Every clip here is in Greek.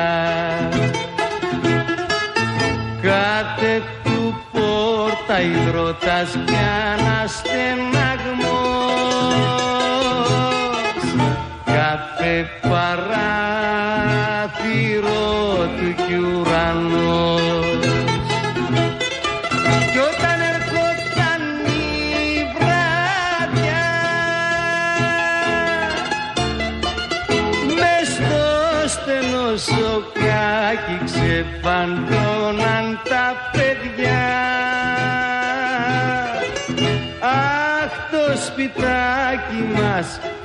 πουλιά Κάθε του πόρτα υδρότας κι αναστεναγμός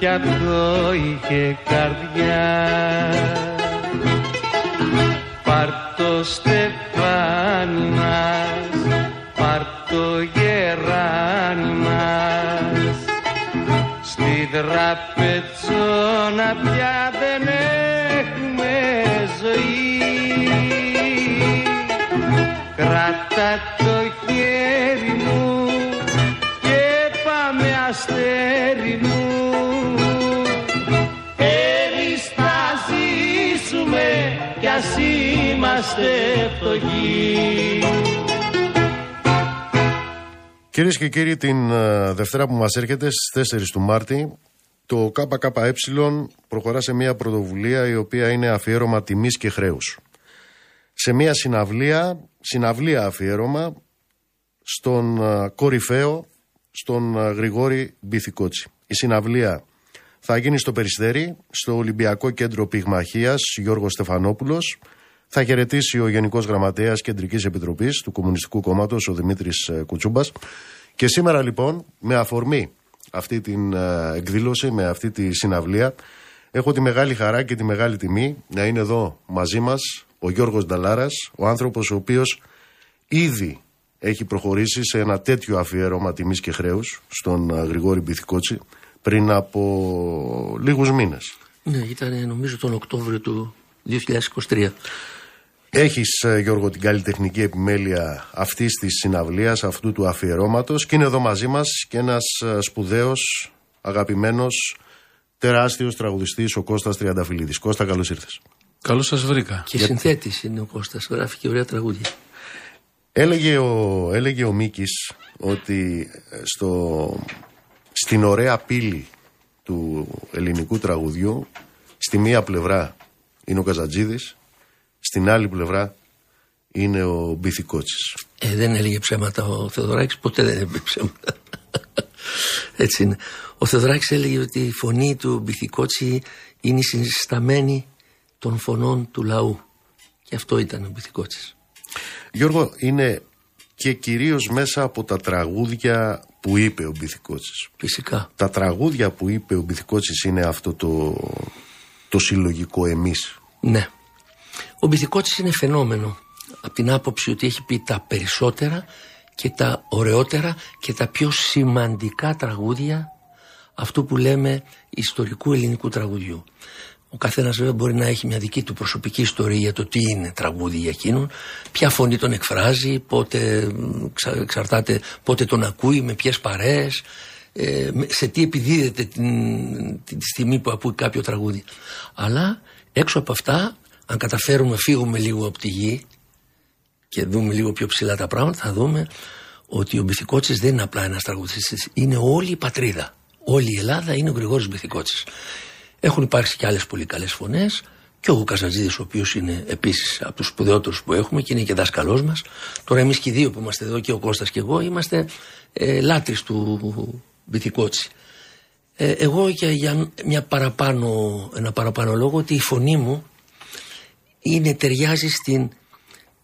κι αυτό είχε καρδιά. Πάρ' το Κυρίες και κύριοι, την ε, Δευτέρα που μας έρχεται στις 4 του Μάρτη, το ΚΚΕ προχωρά σε μια πρωτοβουλία η οποία είναι αφιέρωμα τιμής και χρέους. Σε μια συναυλία, συναυλία αφιέρωμα στον ε, κορυφαίο, στον ε, Γρηγόρη Μπιθικότσι. Η συναυλία θα γίνει στο Περιστέρι, στο Ολυμπιακό Κέντρο Πυγμαχίας Γιώργος Στεφανόπουλος. Θα χαιρετήσει ο Γενικός Γραμματέας Κεντρικής Επιτροπής του Κομμουνιστικού Κόμματος, ο Δημήτρης Κουτσούμπας. Και σήμερα λοιπόν, με αφορμή αυτή την ε, εκδήλωση, με αυτή τη συναυλία, έχω τη μεγάλη χαρά και τη μεγάλη τιμή να είναι εδώ μαζί μας ο Γιώργος Νταλάρας, ο άνθρωπος ο οποίος ήδη έχει προχωρήσει σε ένα τέτοιο αφιέρωμα τιμής και χρέους στον ε, Γρηγόρη Μπιθικότσι πριν από λίγους μήνες. Ναι, ήταν νομίζω τον Οκτώβριο του 2023. Έχεις ε, Γιώργο την καλλιτεχνική επιμέλεια αυτής της συναυλίας, αυτού του αφιερώματος και είναι εδώ μαζί μας και ένας ε, σπουδαίος, αγαπημένος, τεράστιος τραγουδιστής ο Κώστας Τριανταφυλλίδης. Κώστα καλώς ήρθες. Καλώς σας βρήκα. Και συνθέτης είναι ο Κώστας, γράφει και ωραία τραγούδια. Έλεγε ο, έλεγε ο Μίκης ότι ε, στο, στην ωραία πύλη του ελληνικού τραγουδιού στη μία πλευρά είναι ο Καζατζίδης στην άλλη πλευρά είναι ο Μπιθικότσης. Ε, δεν έλεγε ψέματα ο Θεοδωράκης, ποτέ δεν έλεγε ψέματα. Έτσι είναι. Ο Θεοδωράκης έλεγε ότι η φωνή του Μπιθικότση είναι η συνισταμένη των φωνών του λαού. Και αυτό ήταν ο Μπιθικότσης. Γιώργο, είναι και κυρίως μέσα από τα τραγούδια που είπε ο Μπιθικότσης. Φυσικά. Τα τραγούδια που είπε ο Μπιθικότσης είναι αυτό το, το συλλογικό εμείς. Ναι. Ο Μπιθικότσης είναι φαινόμενο. Από την άποψη ότι έχει πει τα περισσότερα και τα ωραιότερα και τα πιο σημαντικά τραγούδια αυτού που λέμε ιστορικού ελληνικού τραγουδιού. Ο καθένας βέβαια μπορεί να έχει μια δική του προσωπική ιστορία για το τι είναι τραγούδι για εκείνον, ποια φωνή τον εκφράζει, πότε εξαρτάται πότε τον ακούει, με ποιες παρέες, ε, σε τι επιδίδεται την, τη στιγμή που ακούει κάποιο τραγούδι. Αλλά έξω από αυτά, αν καταφέρουμε φύγουμε λίγο από τη γη και δούμε λίγο πιο ψηλά τα πράγματα, θα δούμε ότι ο Μπιθικότσης δεν είναι απλά ένας τραγουδιστής, είναι όλη η πατρίδα. Όλη η Ελλάδα είναι ο Γρηγόρης Μπιθικότσης. Έχουν υπάρξει και άλλες πολύ καλές φωνές. Και ο Καζατζίδη, ο οποίος είναι επίσης από τους σπουδαιότερους που έχουμε και είναι και δάσκαλός μας. Τώρα, εμείς και οι δύο που είμαστε εδώ, και ο Κώστας και εγώ, είμαστε ε, λάτρε του Μπιθικότσι. Ε, εγώ για, για μια παραπάνω, ένα παραπάνω λόγο ότι η φωνή μου είναι, ταιριάζει στην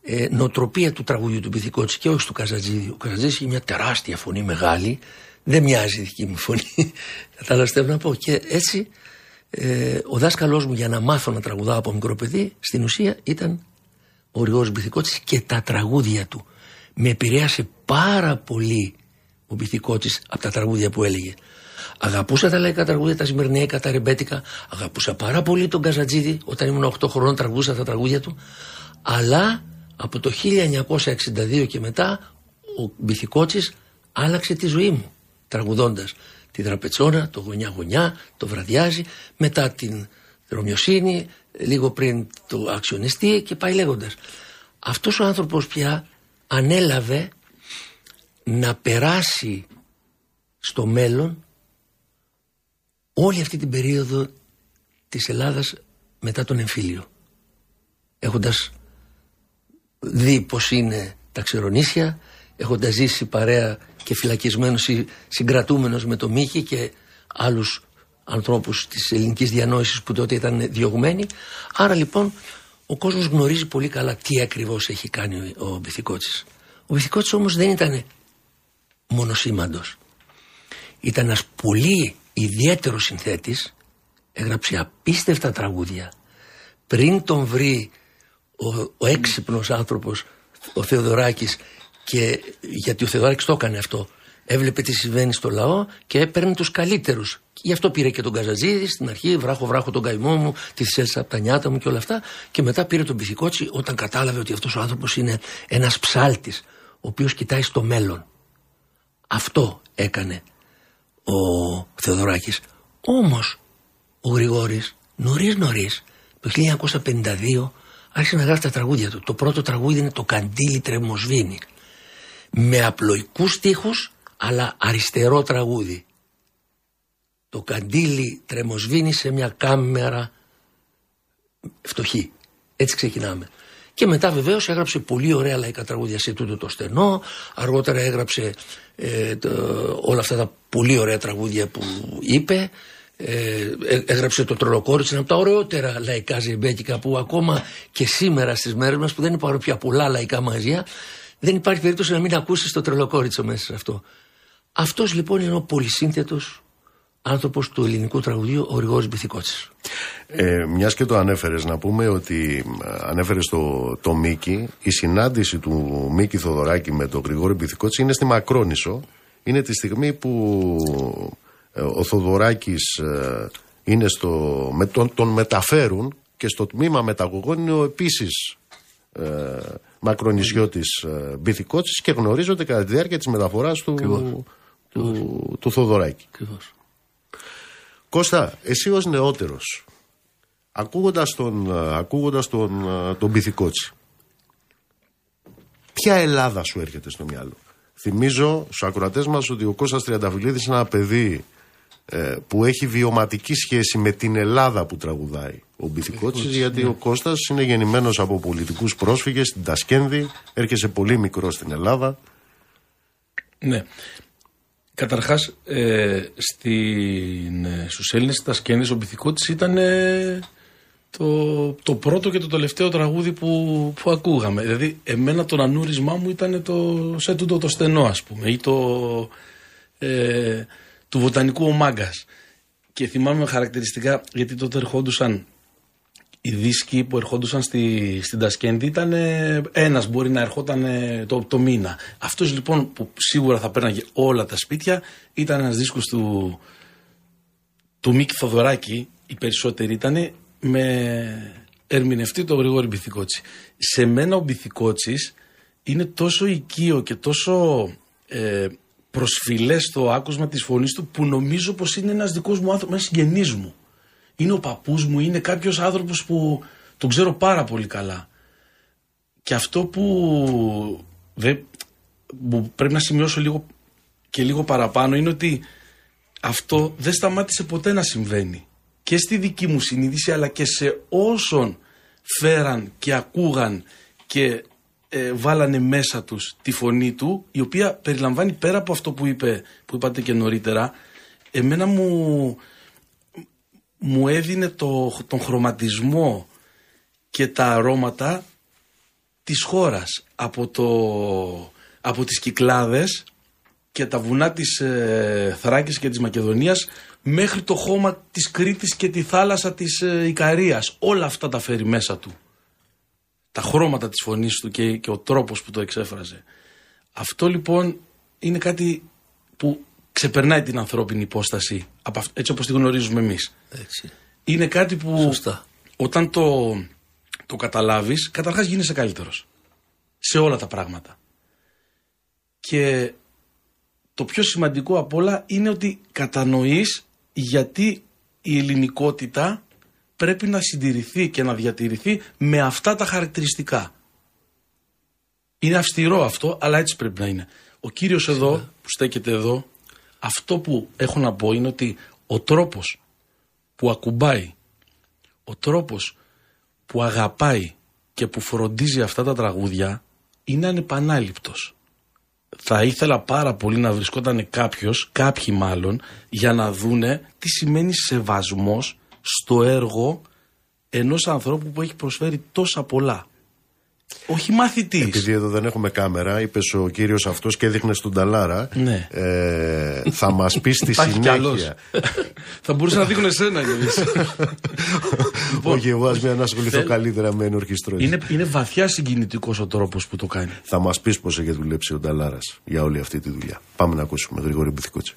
ε, νοοτροπία του τραγουδιού του Μπιθικότσι και όχι του Καζατζίδη. Ο Καζατζίδη έχει μια τεράστια φωνή μεγάλη. Δεν μοιάζει η δική μου φωνή. Κατάλαβε να πω. Και έτσι ε, ο δάσκαλός μου για να μάθω να τραγουδάω από μικρό παιδί στην ουσία ήταν ο Γρηγόρης Μπιθικότης και τα τραγούδια του. Με επηρέασε πάρα πολύ ο Μπιθικότης από τα τραγούδια που έλεγε. Αγαπούσα τα λαϊκά τραγούδια, τα σημεριναία, τα ρεμπέτικα. Αγαπούσα πάρα πολύ τον Καζατζίδη όταν ήμουν 8 χρόνων τραγούδησα τα τραγούδια του. Αλλά από το 1962 και μετά ο Μπιθικότσης άλλαξε τη ζωή μου τραγουδώντας τη δραπετσόνα, το γωνιά-γωνιά, το βραδιάζει, μετά την δρομιοσύνη, λίγο πριν το αξιονιστή και πάει λέγοντας. Αυτός ο άνθρωπος πια ανέλαβε να περάσει στο μέλλον όλη αυτή την περίοδο της Ελλάδας μετά τον εμφύλιο. Έχοντας δει πως είναι τα ξερονήσια, έχοντας ζήσει παρέα και φυλακισμένος ή συγκρατούμενος με το Μίχη και άλλους ανθρώπους της ελληνικής διανόησης που τότε ήταν διωγμένοι. Άρα λοιπόν ο κόσμος γνωρίζει πολύ καλά τι ακριβώς έχει κάνει ο Μπιθικότσης. Ο Μπιθικότσης όμως δεν ήταν μονοσήμαντος. Ήταν ένας πολύ ιδιαίτερος συνθέτης, έγραψε απίστευτα τραγούδια. Πριν τον βρει ο, ο έξυπνος άνθρωπος, ο Θεοδωράκης και γιατί ο Θεοδωράκης το έκανε αυτό. Έβλεπε τι συμβαίνει στο λαό και έπαιρνε τους καλύτερους. Γι' αυτό πήρε και τον Καζατζίδη στην αρχή, βράχο βράχο τον καημό μου, τη θυσέλσα από τα νιάτα μου και όλα αυτά. Και μετά πήρε τον Πυθικότσι όταν κατάλαβε ότι αυτός ο άνθρωπος είναι ένας ψάλτης, ο οποίος κοιτάει στο μέλλον. Αυτό έκανε ο Θεοδωράκης. Όμως ο Γρηγόρης νωρίς νωρίς το 1952 άρχισε να γράφει τα τραγούδια του. Το πρώτο τραγούδι είναι το Καντήλι Τρεμοσβήνη με απλοϊκούς στίχους αλλά αριστερό τραγούδι. Το καντήλι τρεμοσβήνει σε μια κάμερα φτωχή. Έτσι ξεκινάμε. Και μετά βεβαίως έγραψε πολύ ωραία λαϊκά τραγούδια σε τούτο το στενό. Αργότερα έγραψε ε, όλα αυτά τα πολύ ωραία τραγούδια που είπε. Ε, έγραψε το τρολοκόριτσο, ένα από τα ωραιότερα λαϊκά ζεμπέκικα που ακόμα και σήμερα στις μέρες μας που δεν υπάρχουν πια πολλά λαϊκά μαζιά δεν υπάρχει περίπτωση να μην ακούσεις το τρελοκόριτσο μέσα σε αυτό. Αυτός λοιπόν είναι ο πολυσύνθετος άνθρωπος του ελληνικού τραγουδίου, ο Γρηγόρης Μπιθικότση. Ε, Μιας και το ανέφερες, να πούμε ότι ανέφερες το, το Μίκη. Η συνάντηση του Μίκη Θοδωράκη με τον Γρηγόρη Μπιθικότση είναι στη Μακρόνισο. Είναι τη στιγμή που ε, ο Θοδωράκης ε, είναι στο, με τον, τον μεταφέρουν και στο τμήμα μεταγωγών είναι ο επίσης ε, μακρονισιώτης ε, Μπιθικότσης και γνωρίζονται κατά τη διάρκεια της μεταφοράς του, του, του, Θοδωράκη. Κώστα, εσύ ως νεότερος, ακούγοντας τον, ε, ακούγοντας τον, ε, τον Μπιθικότση, ποια Ελλάδα σου έρχεται στο μυαλό; Θυμίζω στους ακροατές μας ότι ο Κώστας Τριανταφυλλίδης είναι ένα παιδί ε, που έχει βιωματική σχέση με την Ελλάδα που τραγουδάει ο Μπιθικότσης γιατί ναι. ο Κώστας είναι γεννημένος από πολιτικούς πρόσφυγες στην Τασκένδη, έρχεσαι πολύ μικρό στην Ελλάδα. Ναι. Καταρχάς ε, στην, ε, στους Έλληνες Τασκένδης ο Μπιθικότσης ήταν ε, το, το πρώτο και το τελευταίο τραγούδι που, που ακούγαμε. Δηλαδή, εμένα το ανούρισμά μου ήταν το, σε τούτο το στενό, ας πούμε, ή το ε, του βοτανικού ο Μάγκας. Και θυμάμαι χαρακτηριστικά, γιατί τότε ερχόντουσαν οι δίσκοι που ερχόντουσαν στη, στην Τασκέντη ήταν ένας μπορεί να ερχόταν το, το μήνα. Αυτός λοιπόν που σίγουρα θα παίρναγε όλα τα σπίτια ήταν ένας δίσκος του, του Μίκη Θοδωράκη, οι περισσότεροι ήταν με ερμηνευτή το Γρηγόρη Μπιθικότσι. Σε μένα ο Μπιθικότσης είναι τόσο οικείο και τόσο ε, προσφυλές στο άκουσμα της φωνής του που νομίζω πως είναι ένας δικός μου άνθρωπος, ένας συγγενής μου. Είναι ο παππούς μου, είναι κάποιος άνθρωπος που τον ξέρω πάρα πολύ καλά. Και αυτό που, δε, που πρέπει να σημειώσω λίγο και λίγο παραπάνω είναι ότι αυτό δεν σταμάτησε ποτέ να συμβαίνει και στη δική μου συνείδηση αλλά και σε όσων φέραν και ακούγαν και ε, βάλανε μέσα τους τη φωνή του η οποία περιλαμβάνει πέρα από αυτό που, είπε, που είπατε και νωρίτερα εμένα μου, μου έδινε το, τον χρωματισμό και τα αρώματα της χώρας από, το, από τις Κυκλάδες και τα βουνά της ε, Θράκης και της Μακεδονίας μέχρι το χώμα της Κρήτης και τη θάλασσα της ε, Ικαρίας. Όλα αυτά τα φέρει μέσα του. Τα χρώματα της φωνής του και, και ο τρόπος που το εξέφραζε. Αυτό λοιπόν είναι κάτι που ξεπερνάει την ανθρώπινη υπόσταση έτσι όπως τη γνωρίζουμε εμείς. Έτσι. Είναι κάτι που Σωστά. όταν το, το καταλάβεις καταρχάς γίνεσαι καλύτερος. Σε όλα τα πράγματα. Και το πιο σημαντικό απ' όλα είναι ότι κατανοείς γιατί η ελληνικότητα πρέπει να συντηρηθεί και να διατηρηθεί με αυτά τα χαρακτηριστικά. Είναι αυστηρό αυτό, αλλά έτσι πρέπει να είναι. Ο κύριος εδώ, που στέκεται εδώ, αυτό που έχω να πω είναι ότι ο τρόπος που ακουμπάει, ο τρόπος που αγαπάει και που φροντίζει αυτά τα τραγούδια είναι ανεπανάληπτος θα ήθελα πάρα πολύ να βρισκόταν κάποιος, κάποιοι μάλλον, για να δούνε τι σημαίνει σεβασμός στο έργο ενός ανθρώπου που έχει προσφέρει τόσα πολλά. Όχι μαθητής. Επειδή εδώ δεν έχουμε κάμερα, είπες ο κύριος αυτός και έδειχνες στον Ταλάρα. Ναι. Ε, θα μας πεις στη Υπάρχει κι άλλος. συνέχεια. θα μπορούσα να δείχνω εσένα κι εμείς. Όχι, εγώ α μην ασχοληθώ θέλ- καλύτερα με ενορχιστρώσεις. είναι, είναι βαθιά συγκινητικός ο τρόπος που το κάνει. Θα μας πεις πώς έχει δουλέψει ο Νταλάρα για όλη αυτή τη δουλειά. Πάμε να ακούσουμε Γρηγόρη Μπιθικότση.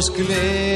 Close.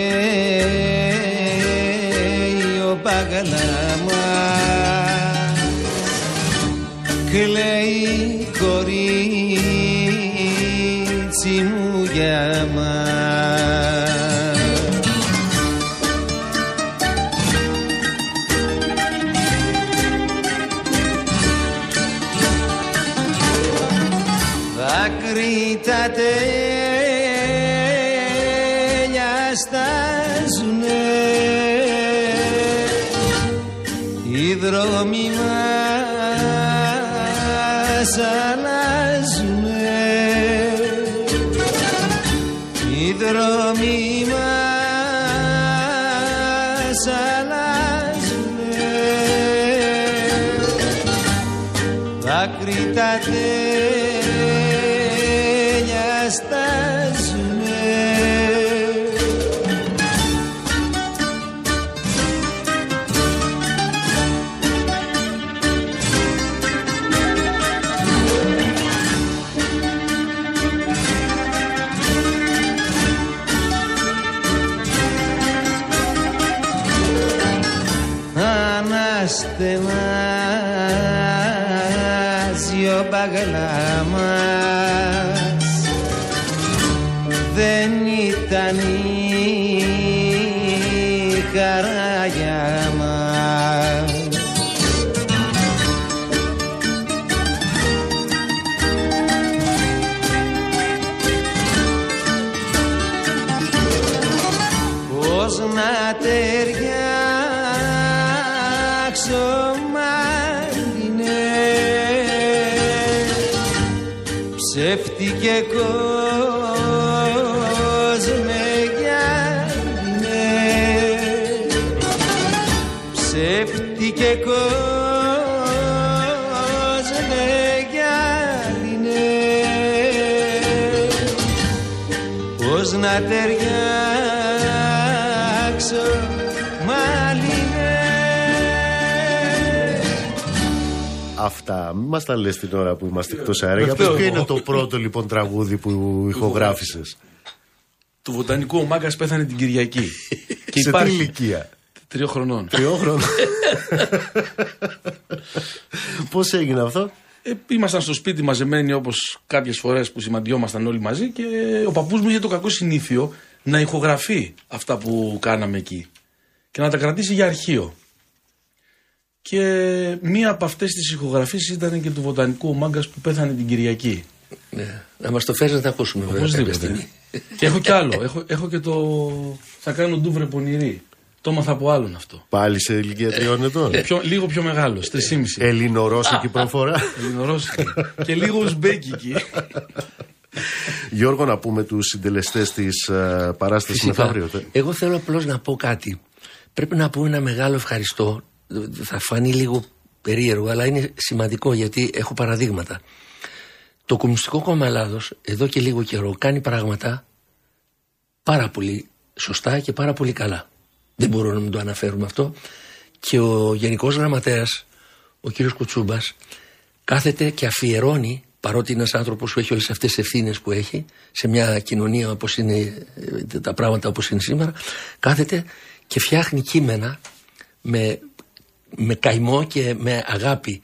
Αυτά. Μην μας τα λες την ώρα που είμαστε εκτός αέρα. Για πες, ποιο είναι το πρώτο λοιπόν τραγούδι που ηχογράφησες. Του βοτανικού ο Μάγκας πέθανε την Κυριακή. και Σε τι υπάρχει. ηλικία; Τριών χρονών. Τριόχρονο. Πώς έγινε αυτό; Ε, ήμασταν στο σπίτι μαζεμένοι όπως κάποιες φορές που σημαντιόμασταν όλοι μαζί και ο παππούς μου είχε το κακό συνήθειο να ηχογραφεί αυτά που κάναμε εκεί και να τα κρατήσει για αρχείο. Και μία από αυτές τις ηχογραφίες ήταν και του βοτανικού ο Μάγκας που πέθανε την Κυριακή. Ναι. Να μας το φέρει να τα ακούσουμε βέβαια κάποια Οπωσδήποτε. στιγμή. και έχω κι άλλο. Έχω, έχω και το. Θα κάνω ντούβρε πονηρή. Το έμαθα από άλλον αυτό. Πάλι σε ηλικία τριών ετών. Πιο, λίγο πιο μεγάλο, 3,5. Ελληνορώσικη προφορά. Ελληνορώσικη. και λίγο ουσμπέκικη. Γιώργο, να πούμε τους συντελεστές της παράστασης Φυσικά. μεθαύριο. τε. Εγώ θέλω απλώς να πω κάτι. Πρέπει να πω ένα μεγάλο ευχαριστώ. Θα φανεί λίγο περίεργο, αλλά είναι σημαντικό γιατί έχω παραδείγματα. Το Κομμουνιστικό Κόμμα Ελλάδος εδώ και λίγο καιρό κάνει πράγματα πάρα πολύ σωστά και πάρα πολύ καλά. Δεν μπορούμε να μην το αναφέρουμε αυτό. Και ο Γενικός Γραμματέας, ο κύριος Κουτσούμπας, κάθεται και αφιερώνει, παρότι είναι ένας άνθρωπος που έχει όλες αυτές τις ευθύνες που έχει, σε μια κοινωνία όπως είναι ε, τα πράγματα όπως είναι σήμερα, κάθεται και φτιάχνει κείμενα με, με καημό και με αγάπη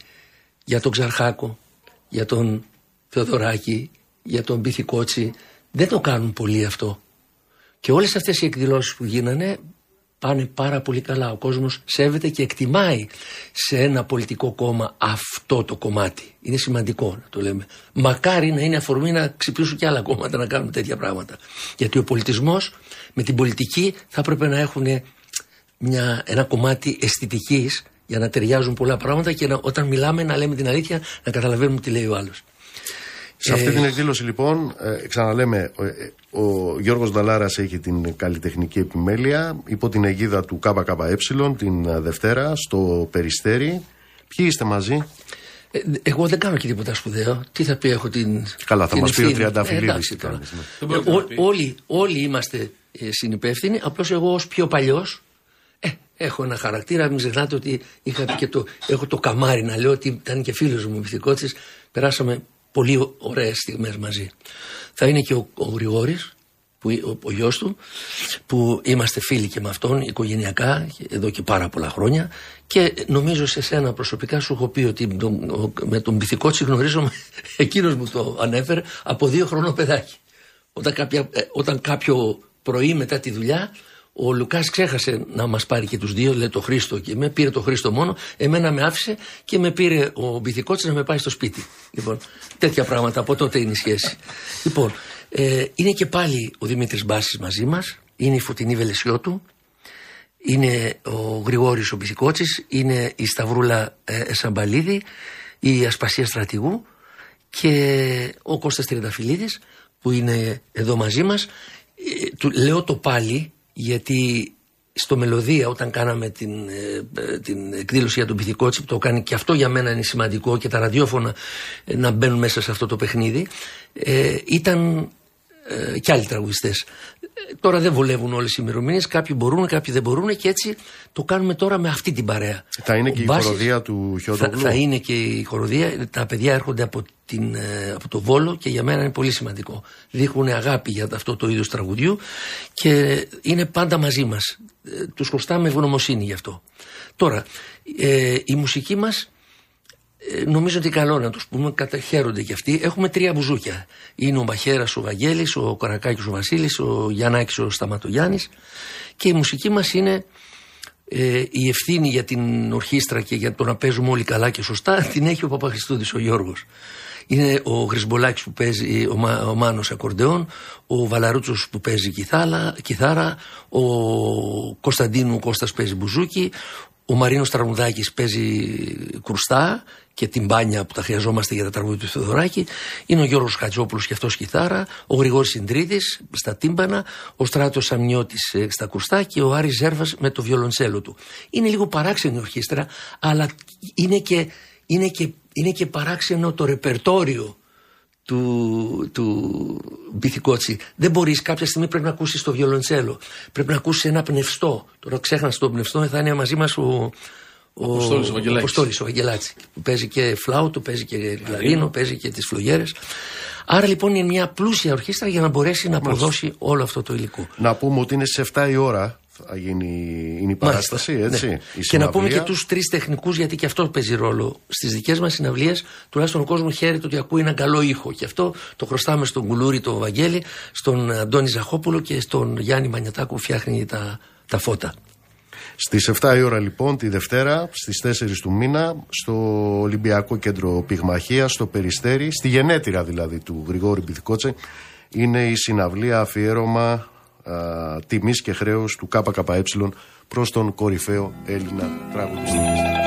για τον Ξαρχάκο, για τον Θεοδωράκη, για τον Πυθικότσι. Δεν το κάνουν πολύ αυτό. Και όλες αυτές οι εκδηλώσεις που γίνανε πάνε πάρα πολύ καλά. Ο κόσμος σέβεται και εκτιμάει σε ένα πολιτικό κόμμα αυτό το κομμάτι. Είναι σημαντικό να το λέμε. Μακάρι να είναι αφορμή να ξυπνήσουν και άλλα κόμματα να κάνουν τέτοια πράγματα. Γιατί ο πολιτισμός με την πολιτική θα έπρεπε να έχουν μια, ένα κομμάτι αισθητικής για να ταιριάζουν πολλά πράγματα και να, όταν μιλάμε να λέμε την αλήθεια να καταλαβαίνουμε τι λέει ο άλλος. Σε αυτή την εκδήλωση λοιπόν, ε, ξαναλέμε, ο, ε, ο Γιώργος Νταλάρας έχει την καλλιτεχνική επιμέλεια υπό την αιγίδα του ΚΚΕ την ε, Δευτέρα στο Περιστέρι. Ποιοι είστε μαζί, Ε, εγώ δεν κάνω και τίποτα σπουδαίο. Τι θα πει, έχω την. Καλά, θα την μας πει ο ευθύνη. Τριανταφυλλίδης εντάξει τι τώρα. κάνεις, ναι. Δεν μπορεί Ε, να ό- πεις. όλοι, όλοι είμαστε ε, συνυπεύθυνοι. Απλώς εγώ ως πιο παλιός. Ε, έχω ένα χαρακτήρα. Μην ξεχνάτε ότι είχα και το, έχω το καμάρι να λέω ότι ήταν και φίλος μου ο Μυθικότσης. Περάσαμε πολύ ωραίες στιγμές μαζί. Θα είναι και ο, ο Γρηγόρης, που, ο, ο γιος του, που είμαστε φίλοι και με αυτόν οικογενειακά εδώ και πάρα πολλά χρόνια και νομίζω σε σένα προσωπικά σου έχω πει ότι τον- ο- με τον Πυθικότσι γνωρίζομαι, εκείνος μου το ανέφερε, από δύο χρονών παιδάκι. Όταν, κάποια, ε, όταν κάποιο πρωί μετά τη δουλειά ο Λουκάς ξέχασε να μας πάρει και τους δύο, λέει το Χρήστο και με πήρε το Χρήστο μόνο. Εμένα με άφησε και με πήρε ο Μπιθικότη να με πάει στο σπίτι. Λοιπόν, τέτοια πράγματα από τότε είναι η σχέση. Λοιπόν, ε, είναι και πάλι ο Δημήτρης Μπάσης μαζί μας. Είναι η Φωτεινή Βελεσιώτου. Είναι ο Γρηγόρης ο Μπιθικότσης, είναι η Σταυρούλα ε, Σαμπαλίδη, η Ασπασία Στρατηγού και ο Κώστας Τριανταφυλλίδης που είναι εδώ μαζί μας. Ε, του, λέω το πάλι γιατί στο Μελωδία όταν κάναμε την, ε, ε, την εκδήλωση για τον Πυθικότσι που το κάνει και αυτό για μένα είναι σημαντικό και τα ραδιόφωνα ε, να μπαίνουν μέσα σε αυτό το παιχνίδι ε, ήταν ε, και άλλοι τραγουδιστές. Τώρα δεν βολεύουν όλες οι ημερομηνίες. Κάποιοι μπορούν, κάποιοι δεν μπορούν και έτσι το κάνουμε τώρα με αυτή την παρέα. Θα είναι Ο και η Μπάσης- χοροδία του θα, Χιόντογλου. θα είναι και η χοροδία. Τα παιδιά έρχονται από, την, ε, από το Βόλο και για μένα είναι πολύ σημαντικό. Δείχνουν αγάπη για αυτό το είδος τραγουδιού και είναι πάντα μαζί μας. Τους χρωστάμε ευγνωμοσύνη γι' αυτό. Τώρα, ε, η μουσική μας ε, νομίζω ότι καλό να τους πούμε, καταχαίρονται κι αυτοί. Έχουμε τρία μπουζούκια. Είναι ο Μαχαίρα ο Βαγγέλης, ο Καρακάκης ο Βασίλης, ο Γιαννάκης ο Σταματογιάννης και η μουσική μας είναι ε, η ευθύνη για την ορχήστρα και για το να παίζουμε όλοι καλά και σωστά την έχει ο Παπαχριστούδης ο Γιώργος. Είναι ο Γρυσμπολάκης που παίζει ο, Μα, ο Μάνος ακορντεόν, ο Βαλαρούτσος που παίζει κιθάλα, κιθάρα, ο Κωνσταντίνου Κώστας παίζει μπουζούκι, ο Μαρίνος Τραγουδάκης παίζει κρουστά και την μπάνια που τα χρειαζόμαστε για τα τραγούδια του Θεοδωράκη. Είναι ο Γιώργος Χατζόπουλος και αυτός κιθάρα, ο Γρηγόρης Συντρίδης στα τύμπανα, ο Στράτος Αμνιώτης ε, στα κρουστά και ο Άρης Ζέρβας με το βιολοντσέλο του. Είναι λίγο παράξενη ορχήστρα, αλλά είναι και, είναι και, είναι και παράξενο το ρεπερτόριο του, του Μπιθικότσι. Δεν μπορείς, κάποια στιγμή πρέπει να ακούσεις το βιολοντσέλο. Πρέπει να ακούσεις ένα πνευστό. Τώρα ξέχνα το πνευστό, θα είναι μαζί μας ο. Ο Αποστόλης ο Βαγγελάκης που παίζει και φλάουτο, παίζει και κλαρίνο, παίζει και τις φλογέρες. Άρα λοιπόν είναι μια πλούσια ορχήστρα για να μπορέσει να αποδώσει όλο αυτό το υλικό. Να πούμε ότι είναι σε 7 η ώρα θα γίνει είναι η παράσταση, έτσι. Ναι. Η και να πούμε και τους τρεις τεχνικούς, γιατί και αυτό παίζει ρόλο. Στις δικές μας συναυλίες, τουλάχιστον ο κόσμος χαίρεται ότι ακούει έναν καλό ήχο. Και αυτό το χρωστάμε στον Κουλούρη, τον Βαγγέλη, στον Αντώνη Ζαχόπουλο και στον Γιάννη Μανιατάκου που φτιάχνει τα, τα φώτα. Στις 7 η ώρα λοιπόν τη Δευτέρα, στις 4 του μήνα, στο Ολυμπιακό Κέντρο Πυγμαχίας, στο Περιστέρι, στη γενέτειρα δηλαδή του Γρηγόρη Μπιθικότσε, είναι η συναυλία αφιέρωμα τιμής και χρέους του ΚΚΕ προς τον κορυφαίο Έλληνα τραγουδιστή.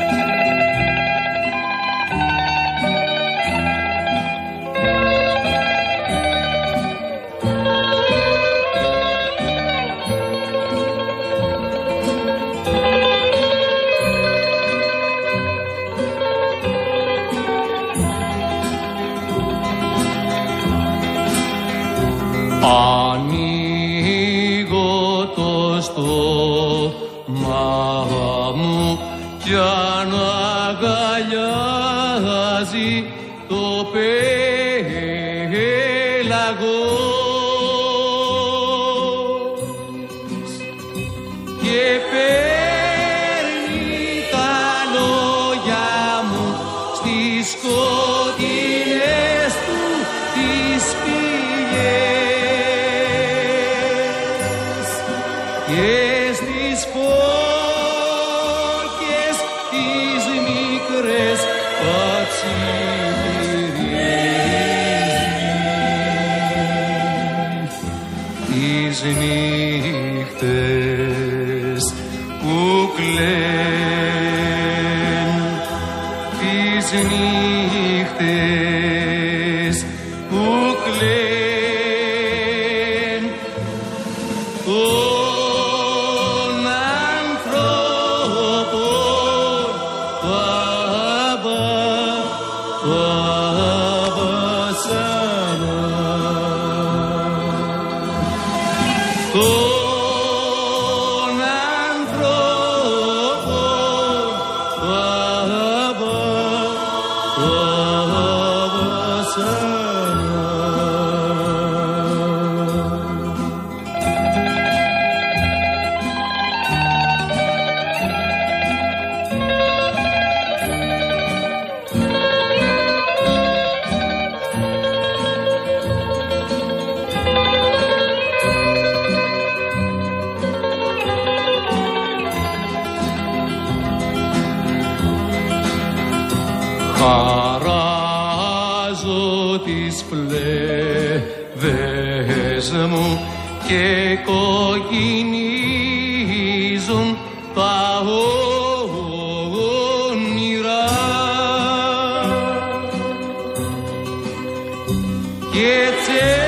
Κοπέλες που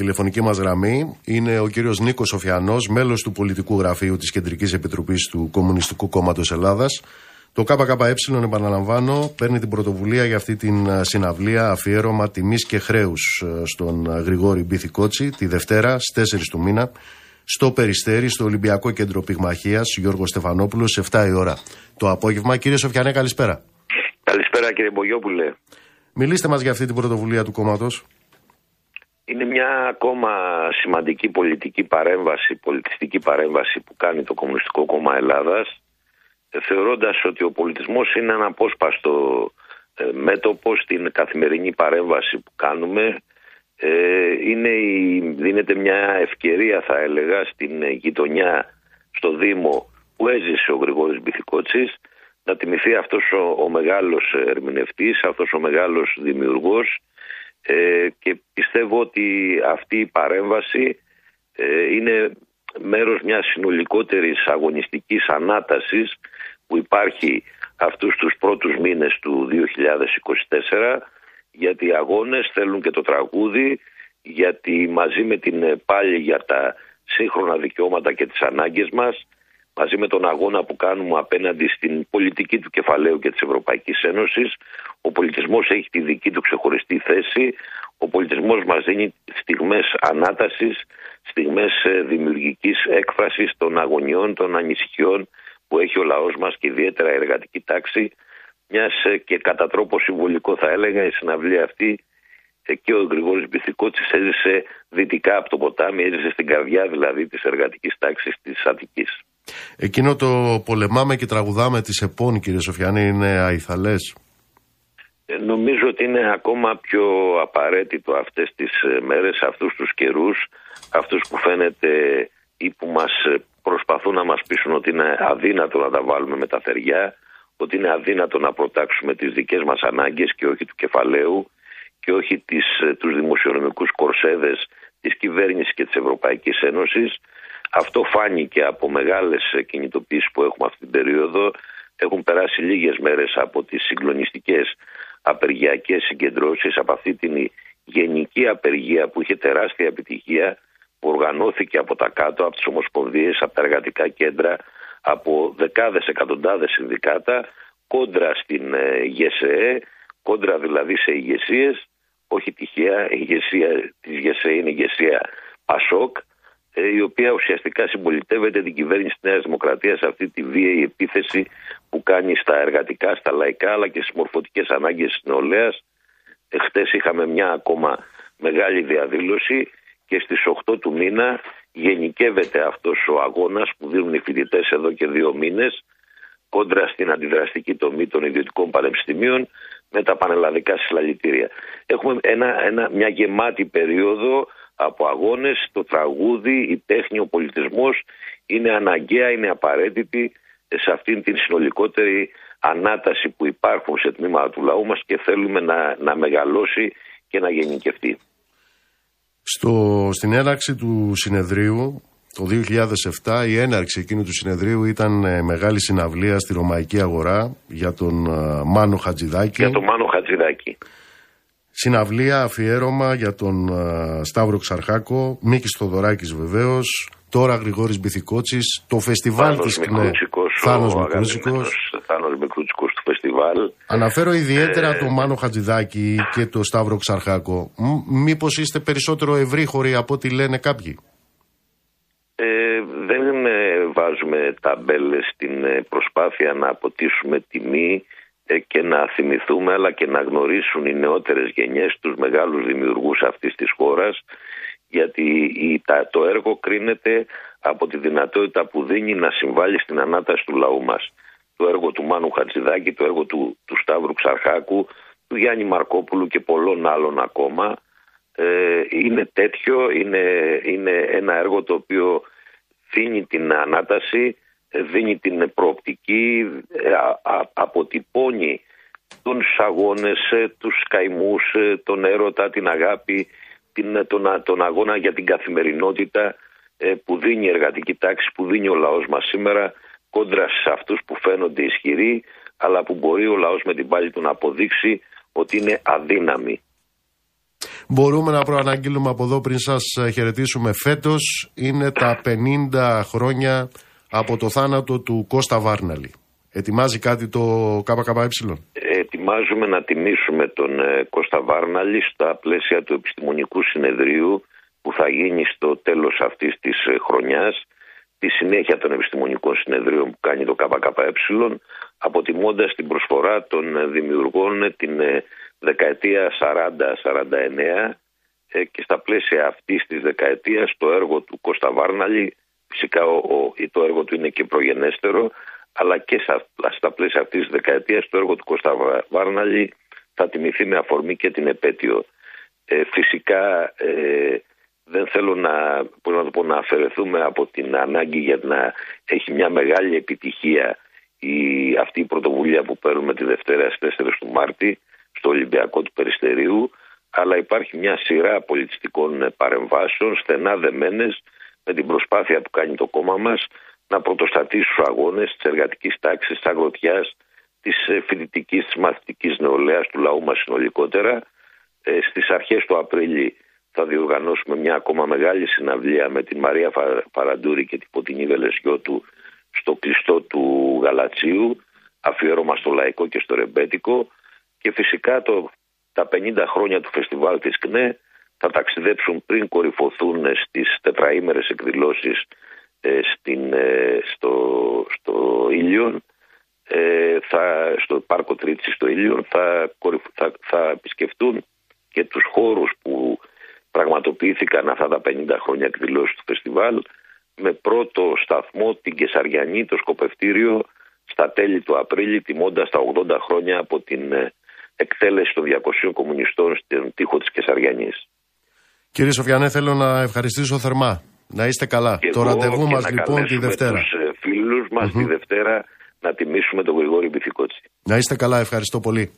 τηλεφωνική μας γραμμή. Είναι ο κύριος Νίκος Σοφιανός, μέλος του πολιτικού γραφείου της Κεντρικής Επιτροπής του Κομμουνιστικού Κόμματος Ελλάδας. Το ΚΚΕ, επαναλαμβάνω, παίρνει την πρωτοβουλία για αυτή την ε, συναυλία αφιέρωμα τιμής και χρέους ε, στον ε, Γρηγόρη Μπιθικότσι τη Δευτέρα στις 4 του μήνα στο Περιστέρι, στο Ολυμπιακό Κέντρο Πυγμαχίας, Γιώργος Στεφανόπουλος, σε 7 η ώρα το απόγευμα. Κύριε Σοφιανέ, καλησπέρα. Καλησπέρα κύριε Μπογιόπουλε. Μιλήστε μας για αυτή την πρωτοβουλία του κόμματος. Είναι μια ακόμα σημαντική πολιτική παρέμβαση, πολιτιστική παρέμβαση που κάνει το Κομμουνιστικό Κόμμα Ελλάδας ε, θεωρώντας ότι ο πολιτισμός είναι ένα απόσπαστο ε, μέτωπο στην καθημερινή παρέμβαση που κάνουμε. Ε, είναι η, δίνεται μια ευκαιρία θα έλεγα στην γειτονιά στο Δήμο που έζησε ο Γρηγόρης Μπιθικότσης να τιμηθεί αυτός ο, ο μεγάλος ερμηνευτής, αυτός ο μεγάλος δημιουργός ε, και πιστεύω ότι αυτή η παρέμβαση ε, είναι μέρος μιας συνολικότερης αγωνιστικής ανάτασης που υπάρχει αυτούς τους πρώτους μήνες του 2024 γιατί οι αγώνες θέλουν και το τραγούδι γιατί μαζί με την ε, πάλι για τα σύγχρονα δικαιώματα και τις ανάγκες μας μαζί με τον αγώνα που κάνουμε απέναντι στην πολιτική του κεφαλαίου και της Ευρωπαϊκής Ένωσης. Ο πολιτισμός έχει τη δική του ξεχωριστή θέση. Ο πολιτισμός μας δίνει στιγμές ανάτασης στιγμές ε, δημιουργικής έκφρασης των αγωνιών, των ανησυχιών που έχει ο λαός μας και ιδιαίτερα η εργατική τάξη. Μιας ε, και κατά τρόπο συμβολικό θα έλεγα η συναυλία αυτή ε, και ο Γρηγόρης Μπιθικότσης έζησε δυτικά από το ποτάμι, έζησε στην καρδιά δηλαδή της εργατικής τάξης της Αττικής. Εκείνο το πολεμάμε και τραγουδάμε της ΕΠΟΝ κύριε Σοφιάνη είναι αϊθαλές; Ε, Νομίζω ότι είναι ακόμα πιο απαραίτητο αυτές τις ε, μέρες, αυτούς τους καιρούς, αυτούς που φαίνεται ή που μας ε, προσπαθούν να μας πείσουν ότι είναι αδύνατο να τα βάλουμε με τα θεριά, ότι είναι αδύνατο να προτάξουμε τις δικές μας ανάγκες και όχι του κεφαλαίου και όχι τις, ε, τους δημοσιονομικούς κορσέδες της κυβέρνησης και της Ευρωπαϊκής Ένωσης. Αυτό φάνηκε από μεγάλες ε, κινητοποίησεις που έχουμε αυτή την περίοδο. Έχουν περάσει λίγες μέρες από τις συγκλονιστικές απεργιακές συγκεντρώσεις, από αυτή την γενική απεργία που είχε τεράστια επιτυχία, που οργανώθηκε από τα κάτω, από τις ομοσπονδίες, από τα εργατικά κέντρα, από δεκάδες εκατοντάδες συνδικάτα, κόντρα στην ε, ΓΕΣΕΕ, κόντρα δηλαδή σε ηγεσίες, όχι τυχαία, η ηγεσία της ΓΕΣΕΕ είναι η ηγεσία Πασόκ, ε, η οποία ουσιαστικά συμπολιτεύεται την κυβέρνηση της Νέας Δημοκρατίας σε αυτή τη βίαιη επίθεση που κάνει στα εργατικά, στα λαϊκά αλλά και στις μορφωτικές ανάγκες της νεολαίας. Ε, Χτες είχαμε μια ακόμα μεγάλη διαδήλωση και στις 8 του μήνα γενικεύεται αυτός ο αγώνας που δίνουν οι φοιτητές εδώ και δύο μήνες κόντρα στην αντιδραστική τομή των ιδιωτικών πανεπιστημίων με τα πανελλαδικά συλλαλητήρια. Έχουμε ένα, ένα, μια γεμάτη περίοδο από αγώνες, το τραγούδι, η τέχνη, ο πολιτισμός είναι αναγκαία, είναι απαραίτητη σε αυτήν την συνολικότερη ανάταση που υπάρχουν σε τμήματα του λαού μας και θέλουμε να, να μεγαλώσει και να γενικευτεί. Στο, στην έναρξη του συνεδρίου το 2007 η έναρξη εκείνου του συνεδρίου ήταν ε, μεγάλη συναυλία στη Ρωμαϊκή Αγορά για τον ε, Μάνο Χατζηδάκη. Για τον Μάνο Χατζηδάκη. Συναυλία αφιέρωμα για τον ε, Σταύρο Ξαρχάκο, Μίκης Θοδωράκης βεβαίως, τώρα Γρηγόρης Μπιθικότσης, το φεστιβάλ Θάνος της ΚΝΕ. Μικρούτσικος, Θάνος ο Μικρούτσικος. αγαπημένος Θάνος Μικρούτσικος του φεστιβάλ. Αναφέρω Ε, ιδιαίτερα τον Μάνο Χατζηδάκη και τον Σταύρο Ξαρχάκο. Μ- μήπως είστε περισσότερο ευρύχωροι από ό,τι λένε κάποιοι; Ε, δεν ε, βάζουμε ταμπέλες στην ε, προσπάθεια να αποτίσουμε τιμή ε, και να θυμηθούμε αλλά και να γνωρίσουν οι νεότερες γενιές τους μεγάλους δημιουργούς αυτής της χώρας γιατί το έργο κρίνεται από τη δυνατότητα που δίνει να συμβάλλει στην ανάταση του λαού μας. Το έργο του Μάνου Χατζηδάκη, το έργο του, του Σταύρου Ξαρχάκου, του Γιάννη Μαρκόπουλου και πολλών άλλων ακόμα ε, είναι τέτοιο, είναι, είναι ένα έργο το οποίο δίνει την ανάταση, δίνει την προοπτική, ε, αποτυπώνει τους αγώνες, ε, τους καημούς, τον έρωτα, την αγάπη, την, τον, τον αγώνα για την καθημερινότητα που δίνει η εργατική τάξη, που δίνει ο λαός μας σήμερα κόντρα σε αυτούς που φαίνονται ισχυροί αλλά που μπορεί ο λαός με την πάλη του να αποδείξει ότι είναι αδύναμοι. Μπορούμε να προαναγγείλουμε από εδώ πριν σας χαιρετήσουμε φέτος. Είναι τα 50 χρόνια από το θάνατο του Κώστα Βάρναλη. Ετοιμάζει κάτι το ΚΚΕ; Ετοιμάζουμε να τιμήσουμε τον ε, Κώστα Βάρναλη στα πλαίσια του επιστημονικού συνεδρίου που θα γίνει στο τέλος αυτής της ε, χρονιάς τη συνέχεια των επιστημονικών συνεδρίων που κάνει το ΚΚΕ αποτιμώντας την προσφορά των ε, δημιουργών την δεκαετία 40-49 ε, και στα πλαίσια αυτής της δεκαετίας το έργο του Κώστα Βάρναλη, φυσικά ο, το έργο του είναι και προγενέστερο, αλλά και στα, στα πλαίσια αυτής της δεκαετίας το έργο του Κώστα Βάρναλη θα τιμηθεί με αφορμή και την επέτειο. Ε, φυσικά ε, δεν θέλω να, να, το πω, να αφαιρεθούμε από την ανάγκη για να έχει μια μεγάλη επιτυχία η, αυτή η πρωτοβουλία που παίρνουμε τη Δευτέρα στις 4 του Μάρτη στο Ολυμπιακό του Περιστερίου, αλλά υπάρχει μια σειρά πολιτιστικών παρεμβάσεων στενά δεμένες με την προσπάθεια που κάνει το κόμμα μας να πρωτοστατήσει στους αγώνες της εργατικής τάξης, της αγροτιάς, της φοιτητικής, της μαθητικής νεολαίας του λαού μας συνολικότερα. Ε, στις αρχές του Απρίλη θα διοργανώσουμε μια ακόμα μεγάλη συναυλία με την Μαρία Φαραντούρη και την Ποτινή Βελεσιώτου στο κλειστό του Γαλατσίου, αφιέρωμα στο λαϊκό και στο ρεμπέτικο και φυσικά το, τα 50 χρόνια του φεστιβάλ της ΚΝΕ θα ταξιδέψουν πριν κορυφωθούν στις τετραήμερες εκδηλώσεις ε, στην, ε, στο, στο Ήλιον ε, θα, στο Πάρκο Τρίτης στο Ήλιον θα, θα, θα επισκεφτούν και τους χώρους που πραγματοποιήθηκαν αυτά τα 50 χρόνια εκδηλώσεις του φεστιβάλ με πρώτο σταθμό την Κεσαριανή, το σκοπευτήριο στα τέλη του Απρίλη τιμώντας τα 80 χρόνια από την εκτέλεση των 200 κομμουνιστών στην τείχο της Κεσαριανής. Κύριε Σοφιανέ, θέλω να ευχαριστήσω θερμά. Να είστε καλά. το ραντεβού μας λοιπόν τη Δευτέρα. Τους ε, φίλους μας τη Δευτέρα να τιμήσουμε τον Γρηγόρη Μπιθικότσι. Να είστε καλά, ευχαριστώ πολύ.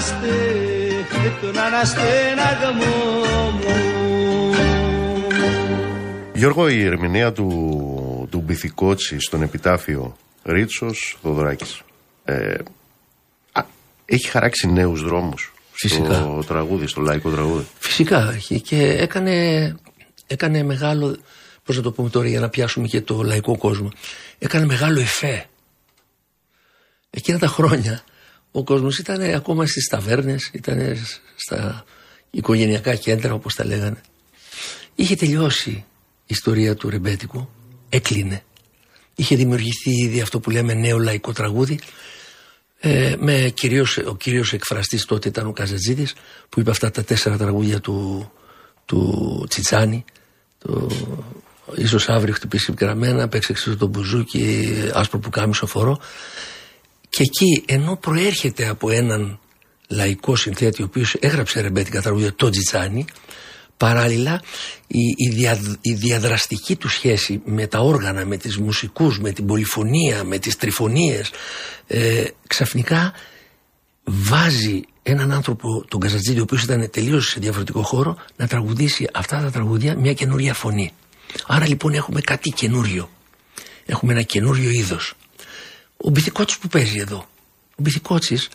Αναστε, τον αναστέναγμό μου Γιώργο, η ερμηνεία του, του Μπιθικότσι στον επιτάφιο Ρίτσος Θοδωράκης ε, α, έχει χαράξει νέους δρόμους Φυσικά. στο τραγούδι, στο λαϊκό τραγούδι; Φυσικά έχει και έκανε, έκανε μεγάλο, πώς να το πούμε τώρα για να πιάσουμε και το λαϊκό κόσμο, έκανε μεγάλο εφέ. Εκείνα τα χρόνια ο κόσμος ήταν ακόμα στις ταβέρνες, ήταν στα οικογενειακά κέντρα όπως τα λέγανε. Είχε τελειώσει η ιστορία του ρεμπέτικου, έκλεινε. Είχε δημιουργηθεί ήδη αυτό που λέμε νέο λαϊκό τραγούδι ε, με κυρίως, ο κύριος εκφραστής τότε ήταν ο Καζατζίδης που είπε αυτά τα τέσσερα τραγούδια του, του Τσιτσάνη το, ίσως αύριο χτυπήσει γραμμένα παίξε εξίσου το μπουζούκι άσπρο που κάμισο φορώ και εκεί ενώ προέρχεται από έναν λαϊκό συνθέτη ο οποίος έγραψε ρεμπέτικα τραγούδια το Τσιτσάνη παράλληλα η, η, δια- η διαδραστική του σχέση με τα όργανα, με τις μουσικούς, με την πολυφωνία, με τις τριφωνίες ε, ξαφνικά βάζει έναν άνθρωπο, τον Καζατζίδη, ο οποίος ήταν τελείως σε διαφορετικό χώρο, να τραγουδήσει αυτά τα τραγούδια μια καινούρια φωνή. Άρα λοιπόν έχουμε κάτι καινούριο. Έχουμε ένα καινούριο είδος. Ο Μπιθικότσης που παίζει εδώ. Ο Μπιθικότσης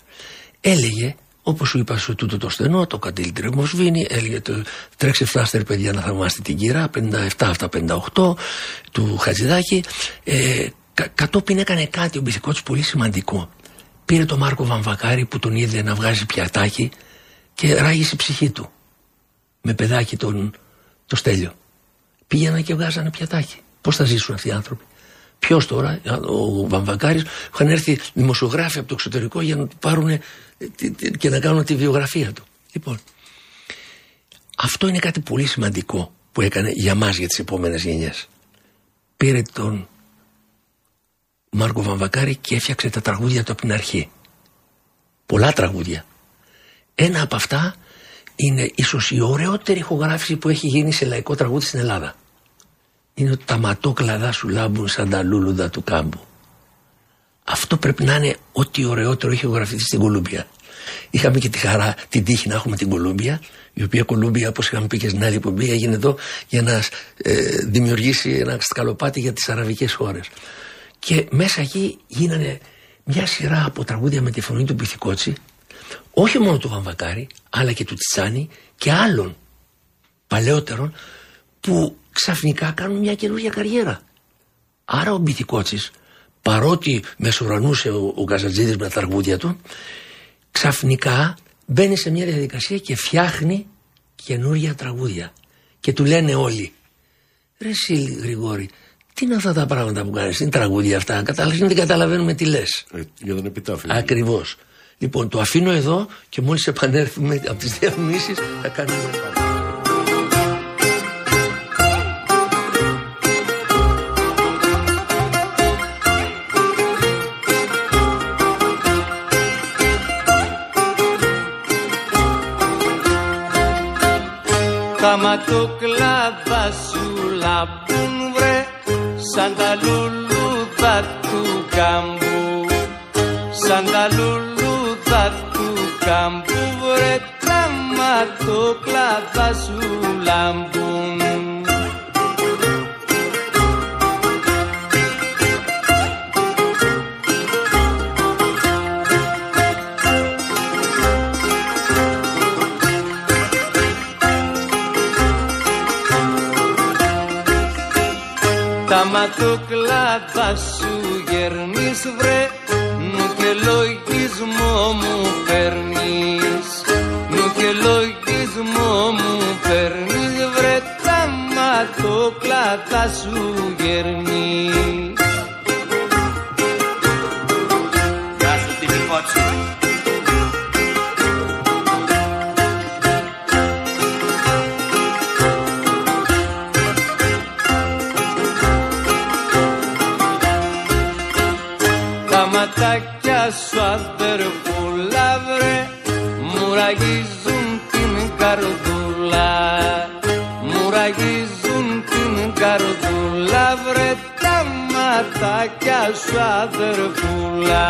έλεγε, όπως σου είπα σε τούτο το στενό, το καντήλι τρεμοσβήνει, έλεγε το, τρέξε φτάστε ρε παιδιά να θαυμάστε την κυρά, 57 αυτά 58, του Χατζηδάκη. Ε, κα, κατόπιν έκανε κάτι ο Μπιθικότσης πολύ σημαντικό. Πήρε τον Μάρκο Βαμβακάρη που τον είδε να βγάζει πιατάκι και ράγισε η ψυχή του. Με παιδάκι τον, το στέλιο. Πήγαιναν και βγάζανε πιατάκι. Πώς θα ζήσουν αυτοί οι άνθρωποι; Ποιος τώρα, ο Βαμβακάρης, είχαν έρθει δημοσιογράφοι από το εξωτερικό για να του πάρουν ε, τι- τι- και να κάνουν τη βιογραφία του. Λοιπόν, αυτό είναι κάτι πολύ σημαντικό που έκανε για μας για τις επόμενες γενιές. Πήρε τον Μάρκο Βαμβακάρη και έφτιαξε τα τραγούδια του από την αρχή. Πολλά τραγούδια. Ένα από αυτά είναι ίσως η ωραιότερη ηχογράφηση που έχει γίνει σε λαϊκό τραγούδι στην Ελλάδα. Είναι ότι τα ματόκλαδά σου λάμπουν σαν τα λούλουδα του κάμπου. Αυτό πρέπει να είναι ό,τι ωραιότερο έχει ηχογραφηθεί στην Κολούμπια. Είχαμε και τη χαρά, την τύχη να έχουμε την Κολούμπια, η οποία Κολούμπια, όπως είχαμε πει και στην άλλη εκπομπή, έγινε εδώ για να ε, δημιουργήσει ένα σκαλοπάτι για τις αραβικές χώρες. Και μέσα εκεί γίνανε μια σειρά από τραγούδια με τη φωνή του Πυθικότσι, όχι μόνο του Βαμβακάρη, αλλά και του Τσιτσάνη και άλλων παλαιότερων που ξαφνικά κάνουν μια καινούργια καριέρα. Άρα ο Μπιθικότσης, παρότι μεσουρανούσε ο, ο Καζατζίδης με τα τραγούδια του, ξαφνικά μπαίνει σε μια διαδικασία και φτιάχνει καινούργια τραγούδια. Και του λένε όλοι, ρε εσύ Γρηγόρη, Τι είναι αυτά τα πράγματα που κάνεις, είναι τραγούδια αυτά. Κατάλαβες, δεν καταλαβαίνουμε τι λες. Ε, για τον επιτάφιο. Ακριβώς. Λοιπόν, το αφήνω εδώ και μόλις επανέλθουμε από τις διαφημίσει θα κάνουμε. Τα ματοκλάδα σου λαμπούν βρε σαν τα λουλούδα του κάμπου σαν τα λουλούδα του κάμπου βρε τα ματοκλάδα σου λαμπούν Τα ματοκλάδα σου γερνείς βρε Νου και λογισμό μου παίρνεις. Νου και λογισμό μου παίρνεις βρε Τα ματοκλάδα σου γερνείς ματάκια σου αδερφούλα βρε Μου ραγίζουν την καρδούλα. Μου ραγίζουν την καρδούλα βρε Τα ματάκια σου αδερφούλα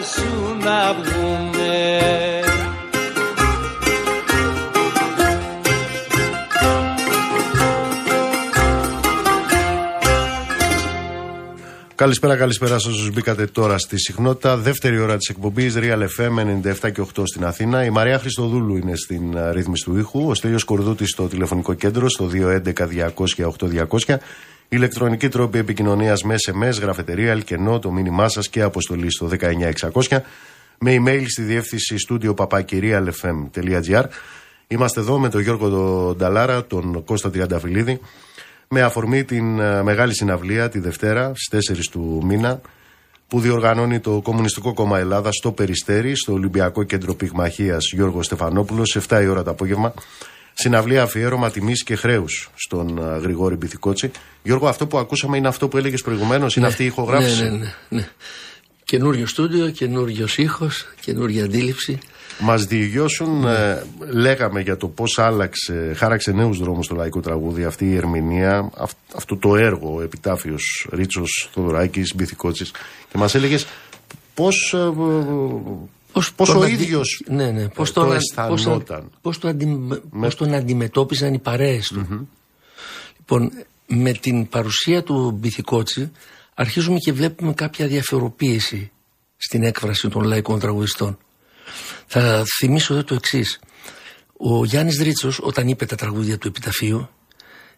σου να βγουνε Καλησπέρα, καλησπέρα σε όσους μπήκατε τώρα στη συχνότητα. Δεύτερη ώρα της εκπομπής Real FM 97 και 8 στην Αθήνα. Η Μαρία Χριστοδούλου είναι στην α, ρύθμιση του ήχου. Ο Στέλιος Κορδούτης στο τηλεφωνικό κέντρο στο 211-200-8200. Ηλεκτρονική τρόπη επικοινωνίας με SMS, γραφετερία, ελκενό, το μήνυμά σας και αποστολή στο 19600. Με email στη διεύθυνση στούντιο παπακυρίαλfm.gr. Είμαστε εδώ με τον Γιώργο τον Νταλάρα, τον Κώστα Τριανταφυλλίδη με αφορμή την ε, μεγάλη συναυλία τη Δευτέρα στις 4 του μήνα που διοργανώνει το Κομμουνιστικό Κόμμα Ελλάδας στο Περιστέρι, στο Ολυμπιακό Κέντρο Πυγμαχίας Γιώργος Στεφανόπουλος, 7 η ώρα το απόγευμα. Συναυλία αφιέρωμα τιμής και χρέους στον ε, Γρηγόρη Μπιθικότσι. Γιώργο, αυτό που ακούσαμε είναι αυτό που έλεγες προηγουμένως, είναι αυτή η ηχογράφηση; Ναι, ναι, ναι. ναι. Καινούριο στούντιο, καινούριος ήχος, καινούρια αντίληψη. Μας διηγιώσουν, ε, λέγαμε για το πώς άλλαξε, χάραξε νέους δρόμους στο λαϊκό τραγούδι αυτή η ερμηνεία, αυ, αυτό το έργο, ο επιτάφιος Ρίτσος Θοδωράκης Μπιθικότσης. Και μας έλεγες πώς. Πώς, Πώς τον ο αντι- ίδιος, ναι, ναι, ε, πώς το τον, αισθανόταν. Πώς, το αντι- πώς τον αντιμετώπιζαν οι παρέες του. Λοιπόν, με την παρουσία του Μπιθικότσι αρχίζουμε και βλέπουμε κάποια διαφοροποίηση στην έκφραση των λαϊκών τραγουδιστών. Θα θυμίσω εδώ το εξής. Ο Γιάννης Δρίτσος όταν είπε τα τραγούδια του επιταφείου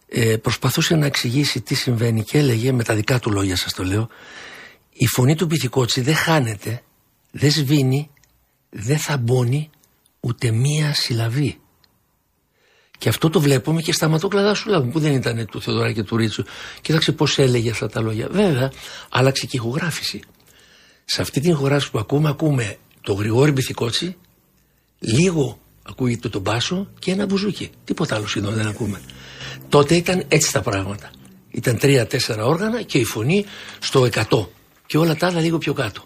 ε, προσπαθούσε να εξηγήσει τι συμβαίνει και έλεγε με τα δικά του λόγια σας το λέω η φωνή του Μπιθικότσι δεν χάνεται, δεν σβήνει, δεν θα μπώνει ούτε μία συλλαβή. Και αυτό το βλέπουμε και στα ματόκλαδά σου λάβουν, που δεν ήταν του Θεοδωράκη και του Ρίτσου. Κοίταξε πώς έλεγε αυτά τα λόγια. Βέβαια, άλλαξε και η ηχογράφηση. Σε αυτή την ηχογράφηση που ακούμε, ακούμε το Γρηγόρη Μπιθικότσι, λίγο ακούγεται τον μπάσο και ένα μπουζούκι. Τίποτα άλλο σχεδόν δεν ακούμε. Τότε ήταν έτσι τα πράγματα. Ήταν τρία-τέσσερα όργανα και η φωνή στο 100. Και όλα τα άλλα λίγο πιο κάτω.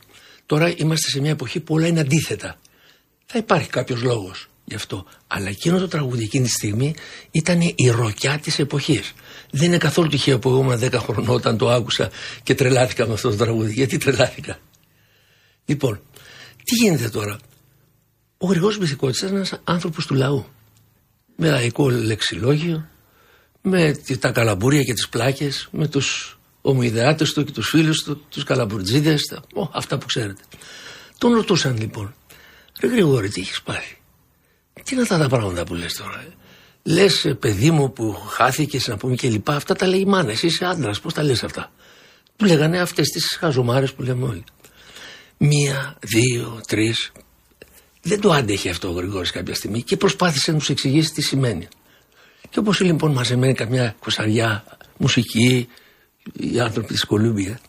Τώρα είμαστε σε μια εποχή που όλα είναι αντίθετα. Θα υπάρχει κάποιος λόγος γι' αυτό. Αλλά εκείνο το τραγούδι εκείνη τη στιγμή ήταν η ροκιά της εποχής. Δεν είναι καθόλου τυχαίο που εγώ ήμουν 10 χρονών όταν το άκουσα και τρελάθηκα με αυτό το τραγούδι. Γιατί τρελάθηκα; Λοιπόν, τι γίνεται τώρα; Ο Γρηγόρης Μπιθικότης ήταν ένας άνθρωπος του λαού. Με λαϊκό λεξιλόγιο, με τη- τα καλαμπούρια και τις πλάκες, με τους ομοειδεάτες του και τους φίλους του, τους καλαμπουρτζίδες, τα, ω, αυτά που ξέρετε. Τον ρωτούσαν λοιπόν, ρε Γρηγόρη τι έχεις πάθει; Τι είναι αυτά τα πράγματα που λες τώρα. ε; Λες ε, παιδί μου που χάθηκες να πούμε και λοιπά, αυτά τα λέει η μάνα, εσύ είσαι άντρας, πώς τα λες αυτά; Του λέγανε αυτές τις χαζομάρες που λέμε όλοι. Μία, δύο, τρεις. Δεν το άντεχε αυτό ο Γρηγόρης κάποια στιγμή και προσπάθησε να τους εξηγήσει τι σημαίνει. Και όπως λοιπόν μαζεμένη καμιά κοσαριά μουσική, οι άνθρωποι της Κολούμπια,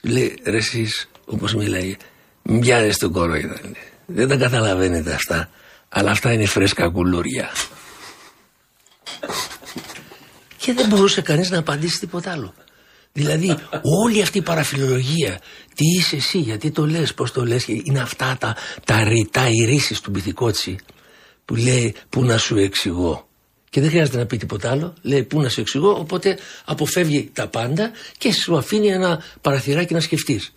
του λέει ρε εσείς, όπως μιλάει, μην πιάνεις τον κόρο, ήταν. δεν τα καταλαβαίνετε αυτά, αλλά αυτά είναι φρέσκα κουλούρια. και δεν μπορούσε κανείς να απαντήσει τίποτα άλλο. Δηλαδή όλη αυτή η παραφιλολογία, τι είσαι εσύ, γιατί το λες, πώς το λες, και είναι αυτά τα, τα ρητά, οι ρίσεις του Μπιθικότσι που λέει πού να σου εξηγώ. Και δεν χρειάζεται να πει τίποτα άλλο, λέει πού να σου εξηγώ, οπότε αποφεύγει τα πάντα και σου αφήνει ένα παραθυράκι να σκεφτείς.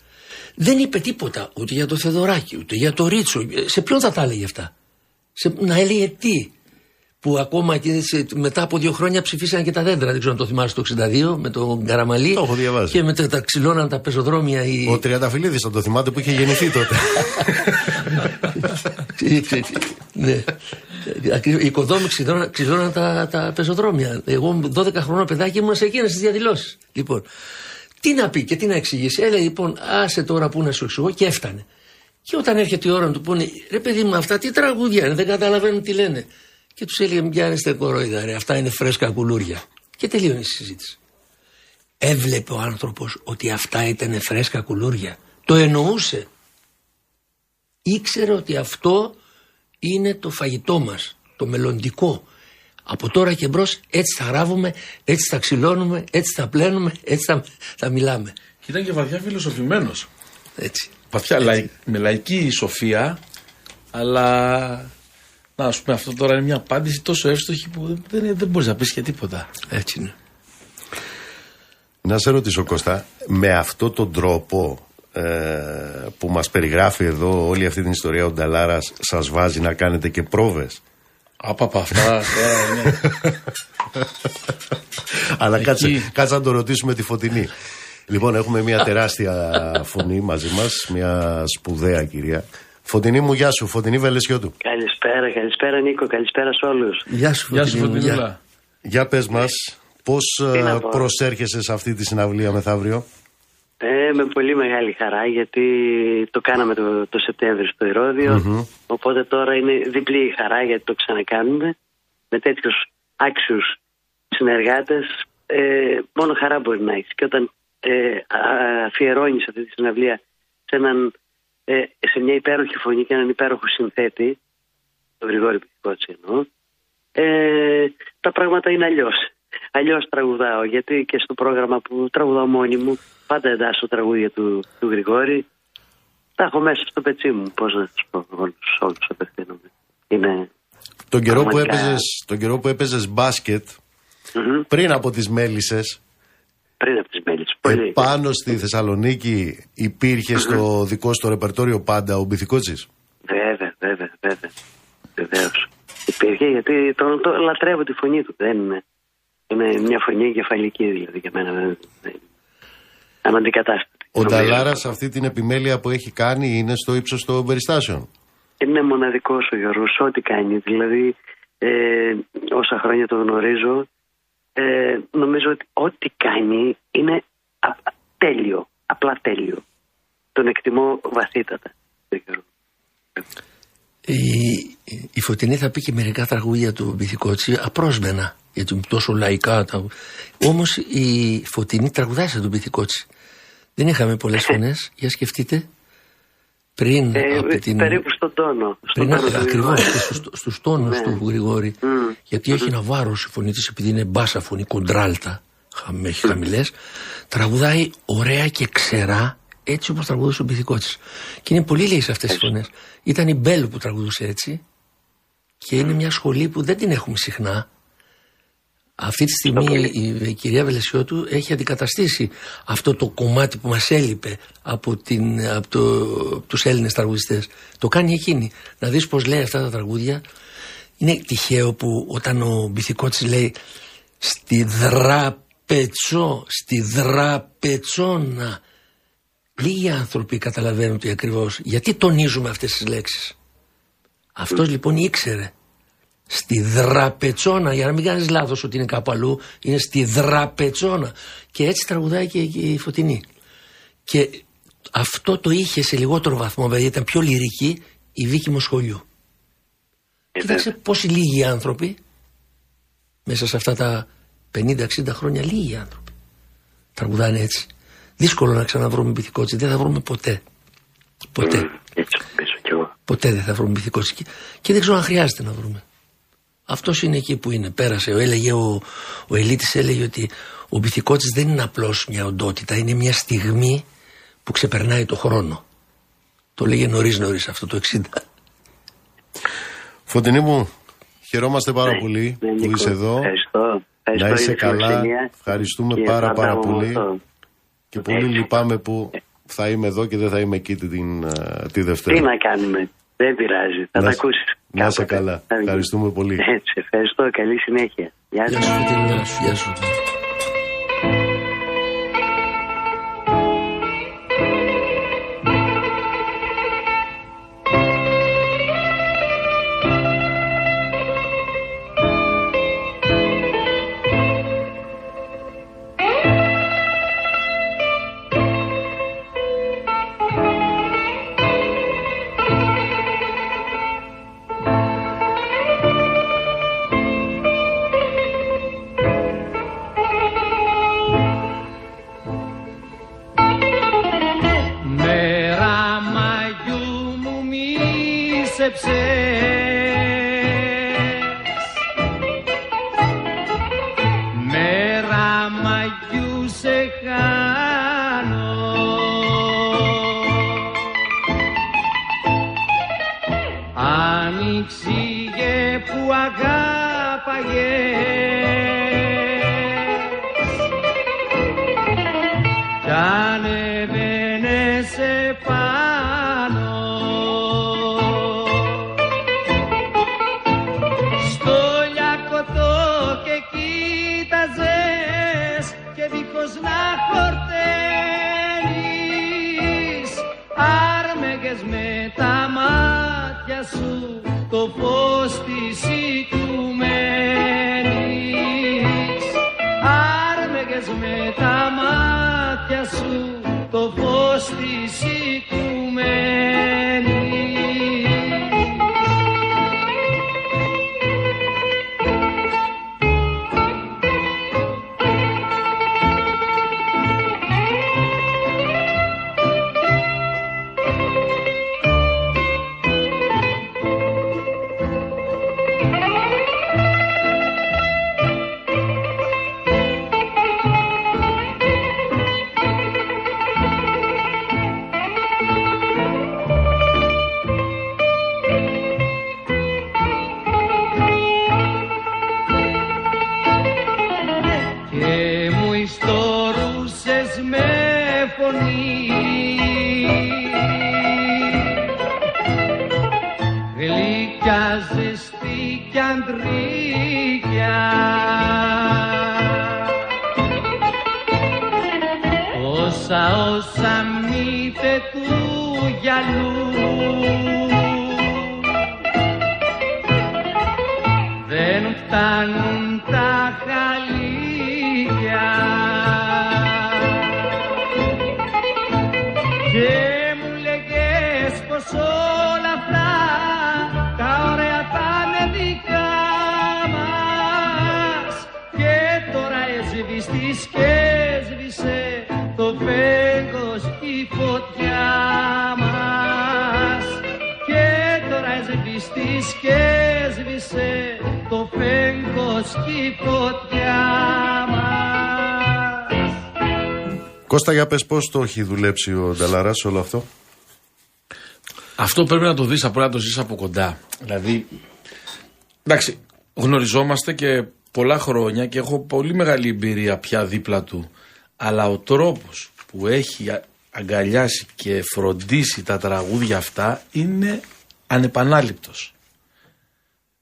Δεν είπε τίποτα ούτε για το Θεδωράκι, ούτε για το Ρίτσο. Σε ποιον θα τα έλεγε αυτά; Σε, να έλεγε τι; Που ακόμα και σε- μετά από δύο χρόνια ψηφίσαν και τα δέντρα. Δεν ξέρω αν το θυμάσαι το 62 με τον Καραμαλή. Το έχω διαβάσει. Και μετά τα ξυλώναν τα πεζοδρόμια. Οι... Ο Τριανταφυλλίδης θα το θυμάται που είχε γεννηθεί τότε. ναι. Ακριβώς. Οι οικοδόμοι ξυλώναν, ξυλώναν τα, τα πεζοδρόμια. Εγώ 12 χρόνια παιδάκι ήμουν σε εκείνες τις διαδηλώσεις. Λοιπόν, τι να πει και τι να εξηγήσει. Έλεγε λοιπόν, άσε τώρα που να σου εξηγώ και έφτανε. Και όταν έρχεται η ώρα να του πούνε, ρε παιδί μου, αυτά τι τραγούδια είναι, δεν καταλαβαίνουν τι λένε. Και τους έλεγε, μην πιάνεστε κορόιδα, ρε, αυτά είναι φρέσκα κουλούρια. Και τελείωνε η συζήτηση. Έβλεπε ο άνθρωπος ότι αυτά ήταν φρέσκα κουλούρια. Το εννοούσε ήξερε ότι αυτό είναι το φαγητό μας, το μελλοντικό. Από τώρα και μπρος έτσι θα ράβουμε, έτσι θα ξυλώνουμε, έτσι θα πλένουμε, έτσι θα, θα μιλάμε. Και ήταν και βαθιά φιλοσοφημένος. Έτσι. Βαθιά, λαϊ, με λαϊκή σοφία, αλλά. Να, α πούμε, αυτό τώρα είναι μια απάντηση τόσο εύστοχη που δεν, δεν, δεν μπορείς να πεις και τίποτα. Έτσι είναι. Να σε ρωτήσω Κώστα, με αυτόν τον τρόπο ε, που μας περιγράφει εδώ όλη αυτή την ιστορία ο Νταλάρας σας βάζει να κάνετε και πρόβες; Άπαπα αυτά. τώρα είναι. Αλλά Εκεί. κάτσε, κάτσε να το ρωτήσουμε τη Φωτεινή. Λοιπόν, έχουμε μια τεράστια φωνή μαζί μας, μια σπουδαία κυρία. Φωτεινή μου, γεια σου. Φωτεινή Βελεσιώτου. Καλησπέρα, καλησπέρα Νίκο, καλησπέρα σε όλους. Γεια σου Γεια σου, Φωτεινή μου, γεια. Φωτεινούλα. Για πες μας, πώς Τι ε, να πω. προσέρχεσαι σε αυτή τη συναυλία μεθαύριο; Ε, με πολύ μεγάλη χαρά γιατί το κάναμε το, το Σεπτέμβριο στο ηρωδιο Οπότε τώρα είναι διπλή η χαρά γιατί το ξανακάνουμε. Με τέτοιους άξιους συνεργάτες ε, μόνο χαρά μπορεί να έχεις. Και όταν ε, α- αφιερώνεις αυτή τη συναυλία σε, έναν, ε, σε μια υπέροχη φωνή και έναν υπέροχο συνθέτη, τον Γρηγόρη Πικότσι εννοώ, ε, τα πράγματα είναι αλλιώς. Αλλιώς τραγουδάω, γιατί και στο πρόγραμμα που τραγουδάω μόνη μου, πάντα εντάσσω τραγούδια του, του Γρηγόρη. Τα έχω μέσα στο πετσί μου, πώς να τους πω, όλους όλους απευθύνομαι. Είναι. Τον καιρό, που Πραγματικά. έπαιζες, τον καιρό που έπαιζες μπάσκετ, Μμμ. πριν από τις μέλισσες, Πριν από τις μέλη. Πολύ. επάνω στη Θεσσαλονίκη υπήρχε στο δικό σου το ρεπερτόριο πάντα ο Μπιθικότσης; Βέβαια, βέβαια, βέβαια. Βεβαίως. Υπήρχε γιατί το, το λατρεύω τη φωνή του. Δεν είναι. Είναι μια φωνή εγκεφαλική δηλαδή για μένα. Δεν, δεν, αναντικατάστατη. Ο νομίζω. Νταλάρας αυτή την επιμέλεια που έχει κάνει είναι στο ύψος των περιστάσεων; Είναι μοναδικός ο Γιώργος, ό,τι κάνει. Δηλαδή, ε, όσα χρόνια το γνωρίζω, ε, νομίζω ότι ό,τι κάνει είναι α- τέλειο. Απλά τέλειο. Τον εκτιμώ βαθύτατα. τον Γιώργο. Η, η Φωτεινή θα πει και μερικά τραγούδια του Μπιθικότσι απρόσμενα, γιατί είναι τόσο λαϊκά. Τα... Όμως η Φωτεινή τραγουδάει σαν τον Μπιθικότσι. Δεν είχαμε πολλές φωνές. Για σκεφτείτε. Πριν Ε, από την. Περίπου στον τόνο. Στον Πριν, τόνο του ακριβώς, Γρηγόρη. στους, στους τόνους Ναι. του Γρηγόρη. Μμμ. Γιατί έχει ένα βάρος η φωνή της επειδή είναι μπάσα φωνή, κοντράλτα, χαμ, έχει χαμηλές. Τραγουδάει ωραία και ξερά, έτσι όπως τραγουδούσε ο Μπιθικότσης. Και είναι πολύ λίγες αυτές τις φωνές. Ήταν η Μπέλου που τραγουδούσε έτσι και είναι μια σχολή που δεν την έχουμε συχνά. Αυτή τη στιγμή η, η κυρία Βελεσιώτου έχει αντικαταστήσει αυτό το κομμάτι που μας έλειπε από, την, από, το, από τους Έλληνες τραγουδιστές. Το κάνει εκείνη. Να δεις πως λέει αυτά τα τραγούδια. Είναι τυχαίο που όταν ο Μπιθικότσης λέει Στη δραπετσό, στη δραπετσόνα. Λίγοι άνθρωποι καταλαβαίνουν τι ακριβώς. Γιατί τονίζουμε αυτές τις λέξεις. Αυτός λοιπόν ήξερε. Στη δραπετσόνα, για να μην κάνεις λάθος ότι είναι κάπου αλλού, είναι στη δραπετσόνα. Και έτσι τραγουδάει και η Φωτεινή. Και αυτό το είχε σε λιγότερο βαθμό, δηλαδή ήταν πιο λυρική η Βίκη Μοσχολιού. Ε, Κοίταξε πόσοι λίγοι άνθρωποι μέσα σε αυτά τα 50-60 χρόνια λίγοι άνθρωποι τραγουδάνε έτσι. Δύσκολο να ξαναβρούμε πυθικότσι, δεν θα βρούμε ποτέ. Ποτέ. μ, Έτσι νομίζω κι εγώ. Ποτέ δεν θα βρούμε πυθικότσι. Και, και δεν ξέρω αν χρειάζεται να βρούμε. Αυτός είναι εκεί που είναι. Πέρασε. Ο, έλεγε, ο, ο Ελίτης έλεγε ότι ο πυθικότσης δεν είναι απλώς μια οντότητα, είναι μια στιγμή που ξεπερνάει το χρόνο. Το λέγε νωρίς νωρίς αυτό το 60. Φωτεινή μου, χαιρόμαστε πάρα Ναι, πολύ ναι, που Νίκος, είσαι εδώ. Ευχαριστώ. Ευχαριστώ Να είσαι για τη καλά. φιλοξενία Ευχαριστούμε και πάρα θα πάρα τα πολύ. αυτό. Και πολύ Έτσι. λυπάμαι που θα είμαι εδώ και δεν θα είμαι εκεί την, ε, τη Τι Δευτέρα. να κάνουμε. Δεν πειράζει. Θα Να τα σε- ακούσεις. Να είσαι καλά. Ευχαριστούμε πολύ. Έτσι, ευχαριστώ. Καλή συνέχεια. Γεια Γεια σας. σου Φωτεινή, γεια σου, Say. Όσα όσα μύθε του γυαλού Κώστα, για πες πώς το έχει δουλέψει ο Νταλαράς όλο αυτό; Αυτό πρέπει να το δεις, πρέπει να το ζεις από κοντά. Δηλαδή, εντάξει, γνωριζόμαστε και πολλά χρόνια και έχω πολύ μεγάλη εμπειρία πια δίπλα του. Αλλά ο τρόπος που έχει α- αγκαλιάσει και φροντίσει τα τραγούδια αυτά είναι ανεπανάληπτος.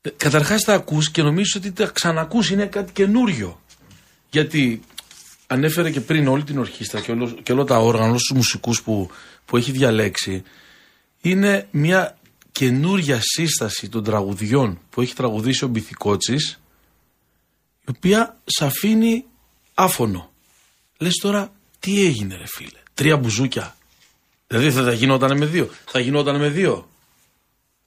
Ε, Καταρχάς τα ακούς και νομίζεις ότι τα ξανακούς είναι κάτι καινούριο. Γιατί ανέφερε και πριν όλη την ορχήστρα και, όλο, και όλα τα όργανα, όλους τους μουσικούς που, που έχει διαλέξει. Είναι μια καινούρια σύσταση των τραγουδιών που έχει τραγουδήσει ο Μπιθικότσης η οποία σε αφήνει άφωνο. Λες τώρα τι έγινε ρε φίλε; Τρία μπουζούκια. Δηλαδή θα, θα γινόταν με δύο. Θα γινόταν με δύο.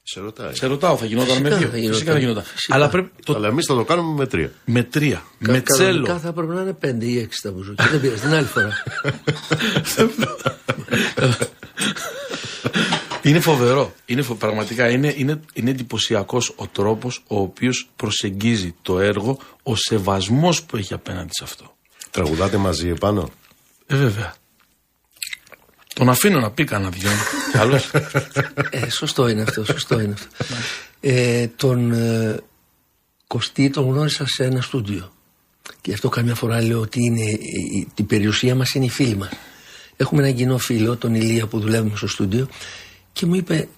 Σε ρωτάει. Σε ρωτάω, θα γινόταν Φυσικά με δύο. θα γινόταν. Φυσικά θα γινόταν. Φυσικά. Αλλά πρέπει. Το, Αλλά εμείς θα το κάνουμε με τρία. με τρία. Κα- με κανονικά τσέλο. θα έπρεπε να είναι πέντε ή έξι τα μπουζούκια. Δεν πειράζει, την άλλη φορά. Είναι φοβερό. Είναι φο- πραγματικά είναι, είναι, είναι εντυπωσιακός ο τρόπος ο οποίος προσεγγίζει το έργο, ο σεβασμός που έχει απέναντι σε αυτό. Τραγουδάτε μαζί επάνω. Ε, βέβαια. Τον αφήνω να πει κανένα δυο. Καλώς. Ε, σωστό είναι αυτό, σωστό είναι αυτό. ε, τον ε, Κωστή τον γνώρισα σε ένα στούντιο. Και γι' αυτό καμιά φορά λέω ότι είναι, η, η- η περιουσία μας είναι οι φίλοι μας. Έχουμε έναν κοινό φίλο, τον Ηλία που δουλεύουμε στο στούντιο και μου είπε,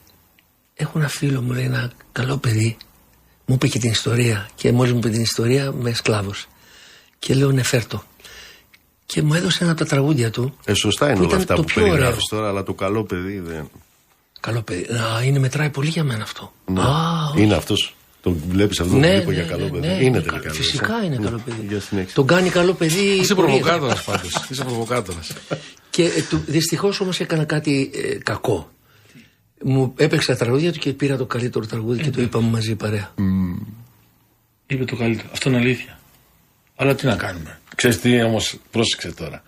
έχω ένα φίλο μου λέει ένα καλό παιδί. Μου είπε και την ιστορία και μόλις μου είπε την ιστορία με σκλάβος. Και λέω ναι φέρτο. Και μου έδωσε ένα από τα τραγούδια του. Ε, σωστά είναι που όλα ήταν αυτά το που πιο ωραίο. περιγράφει τώρα, αλλά το καλό παιδί δεν. Καλό παιδί. Α, είναι μετράει πολύ για μένα αυτό. Ναι. Α, όχι. είναι αυτός. Τον βλέπεις αυτό Ναι, που είπα ναι, για καλό ναι, παιδί. ναι, είναι είναι τελικά. καλό. λες, Φυσικά ε. είναι Ναι. καλό παιδί. Για συνέχιση. Τον κάνει καλό παιδί. Είσαι πολύ. προβοκάτορας πάντως. Είσαι προβοκάτορας. Και ε, του- δυστυχώς όμως έκανα κάτι ε, κακό. Μου έπαιξα τα τραγούδια του και πήρα το καλύτερο τραγούδι και το είπαμε μαζί παρέα. Είπε το καλύτερο. Αυτό είναι αλήθεια. Αλλά τι να κάνουμε. Ξέρεις τι όμως, πρόσεξε τώρα.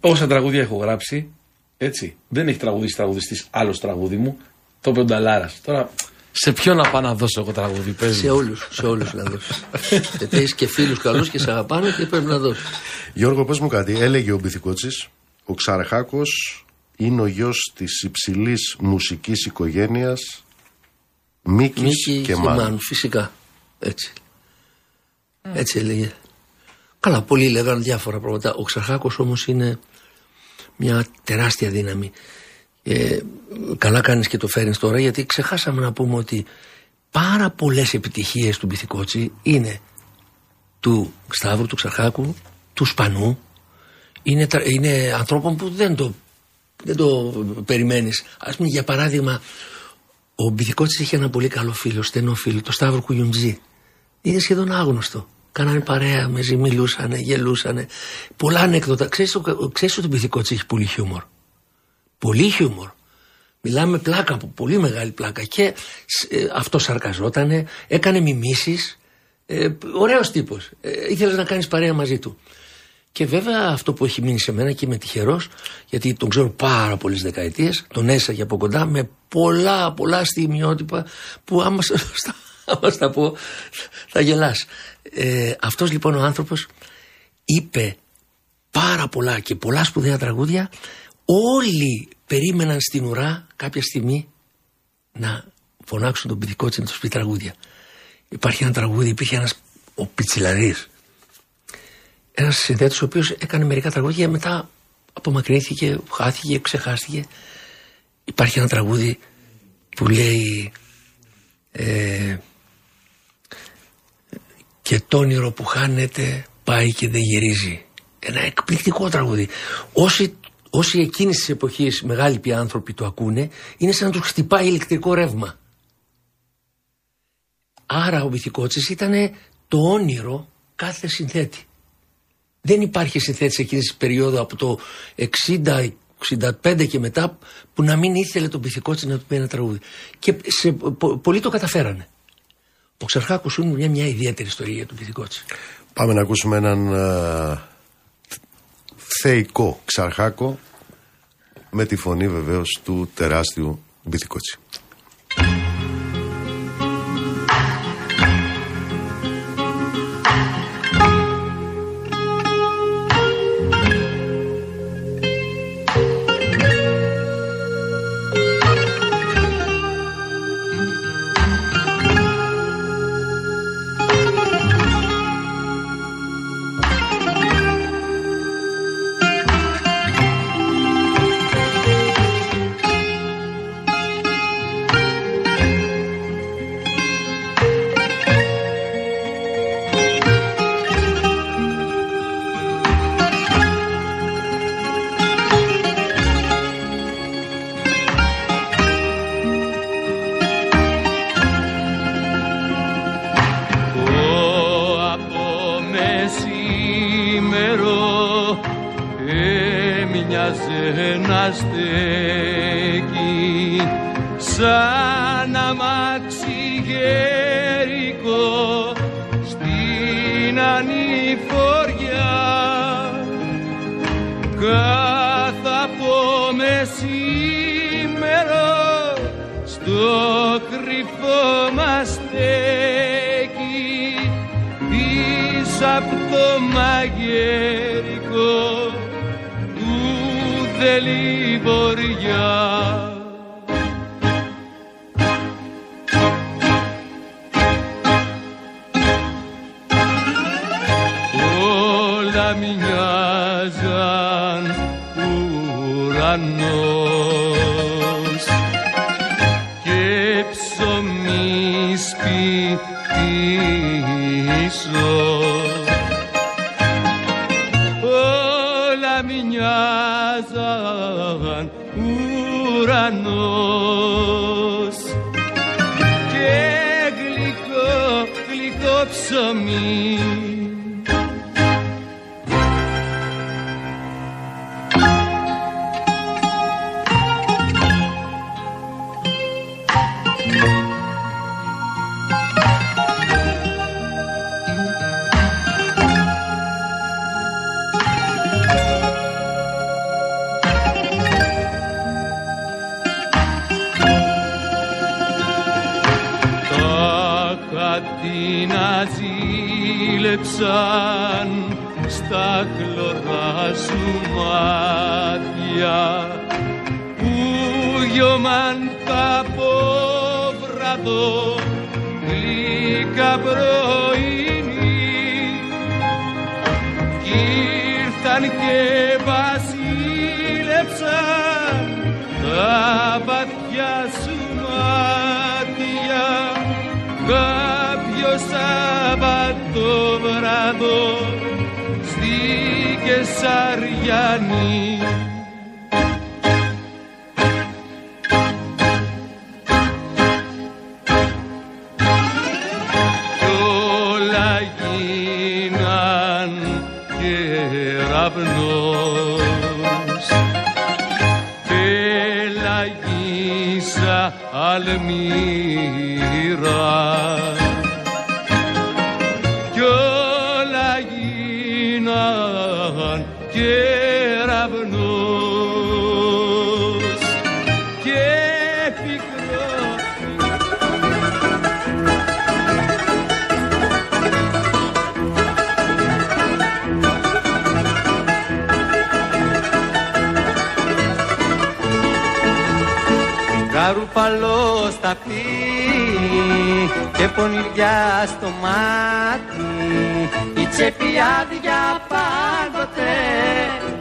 Όσα τραγούδια έχω γράψει, έτσι, δεν έχει τραγουδίσει τραγουδιστής άλλος τραγούδι μου. Το είπε ο Νταλάρας. Τώρα, σε ποιον να πάω να δώσω εγώ τραγούδι, πες Σε μου. όλους, σε όλους να δώσεις. Γιατί έχεις και φίλους καλούς και σε αγαπάνε και πρέπει να δώσεις. Γιώργο, πες μου κάτι. Έλεγε ο Μπιθικότσης, ο Ξαρχάκος είναι ο γιος της υψηλής μουσικής οικογένειας Μίκης Μίκης και, και Μάνου. Μάνου, φυσικά. Έτσι. Έτσι έλεγε. Καλά, πολλοί λέγανε διάφορα πράγματα. Ο Ξαρχάκος όμως είναι μια τεράστια δύναμη. Ε, καλά κάνεις και το φέρνεις τώρα γιατί ξεχάσαμε να πούμε ότι πάρα πολλές επιτυχίες του Μπιθικότσι είναι του Σταύρου, του Ξαρχάκου, του Σπανού. Είναι, τρα- είναι ανθρώπων που δεν το, δεν το περιμένεις. Ας πούμε για παράδειγμα ο Μπιθικότσης είχε ένα πολύ καλό φίλο, στενό φίλο, το Σταύρο Κουγιουντζή. Είναι σχεδόν άγνωστο. Κάνανε παρέα μαζί, μιλούσανε, γελούσανε. Πολλά ανέκδοτα. Ξέρεις, ο- ξέρεις ότι ο Μπιθικότσης έχει πολύ χιούμορ; Πολύ χιούμορ. Μιλάμε πλάκα, από πολύ μεγάλη πλάκα. Και ε, αυτός σαρκαζότανε, έκανε μιμήσεις. Ε, ωραίος τύπος. Ε, ήθελες να κάνεις παρέα μαζί του. Και βέβαια αυτό που έχει μείνει σε μένα και είμαι τυχερός, γιατί τον ξέρω πάρα πολλές δεκαετίες, τον έσαγε από κοντά με πολλά, πολλά στιγμιότυπα που άμα σ- στα- άμα στα πω θα γελάς. Ε, αυτός λοιπόν ο άνθρωπος είπε πάρα πολλά και πολλά σπουδαία τραγούδια. Όλοι περίμεναν στην ουρά κάποια στιγμή να φωνάξουν τον Πηδικότσι να τους πει τραγούδια. Υπάρχει ένα τραγούδι, υπήρχε ένας ο Πιτσιλαρής ένας συνθέτης ο οποίος έκανε μερικά τραγούδια, μετά απομακρύνθηκε, χάθηκε, ξεχάστηκε. Υπάρχει ένα τραγούδι που λέει ε, και το όνειρο που χάνεται πάει και δεν γυρίζει. Ένα εκπληκτικό τραγούδι. Όσοι, όσοι εκείνης της εποχής μεγάλοι πια άνθρωποι το ακούνε, είναι σαν να τους χτυπάει ηλεκτρικό ρεύμα. Άρα ο Βυθικότσης ήταν το όνειρο κάθε συνθέτη. Δεν υπάρχει συνθέτης εκείνης της περίοδου από το 60, 65 και μετά που να μην ήθελε τον Πυθικότσι να του πει ένα τραγούδι. Και σε, πο- πολλοί το καταφέρανε. Ο Ξαρχάκος είναι μια, μια ιδιαίτερη ιστορία για τον Πυθικότσι. Πάμε να ακούσουμε έναν α, θεϊκό Ξαρχάκο με τη φωνή βεβαίως του τεράστιου Μπιθικότσι. Ζήλεψαν στα χλωρά σου μάτια βράδο στη Κεσαριανή πονηριά στο μάτι. Η τσέπη άδεια πάντοτε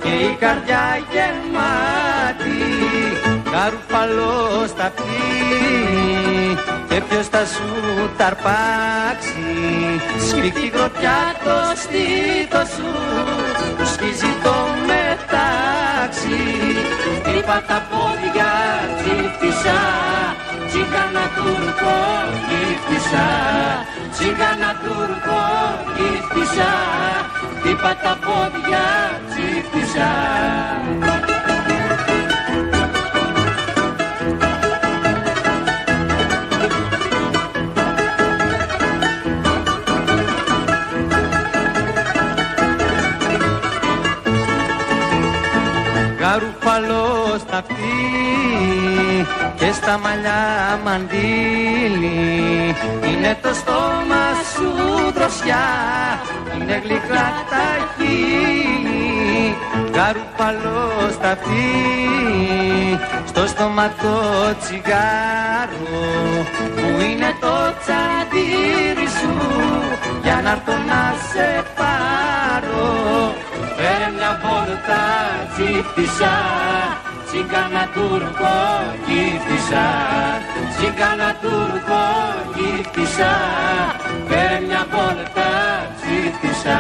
και η καρδιά γεμάτη. Γαρουπαλό στα και ποιος θα σου ταρπάξει σφιχτή γροτιά το στήθος σου που σκίζει το μετάξι. Είπα τα πόδια τσίφτησα Τσίγκανα Τούρκο γύφτησα. Τσίγκανα Τούρκο γύφτησα. Είπα τα πόδια τσίφτησα στα μαλλιά μαντήλι Είναι το στόμα σου δροσιά, είναι γλυκά τα χείλη Γαρουπαλό στα στο στόμα το τσιγάρο Που είναι το τσαντήρι σου, για να έρθω να σε πάρω. Φέρε μια βόλτα τσίφτησα Τσίγκανα Τούρκο γύφτησα Τσίγκανα Τούρκο γύφτησα Φέρε μια βόλτα τσίφτησα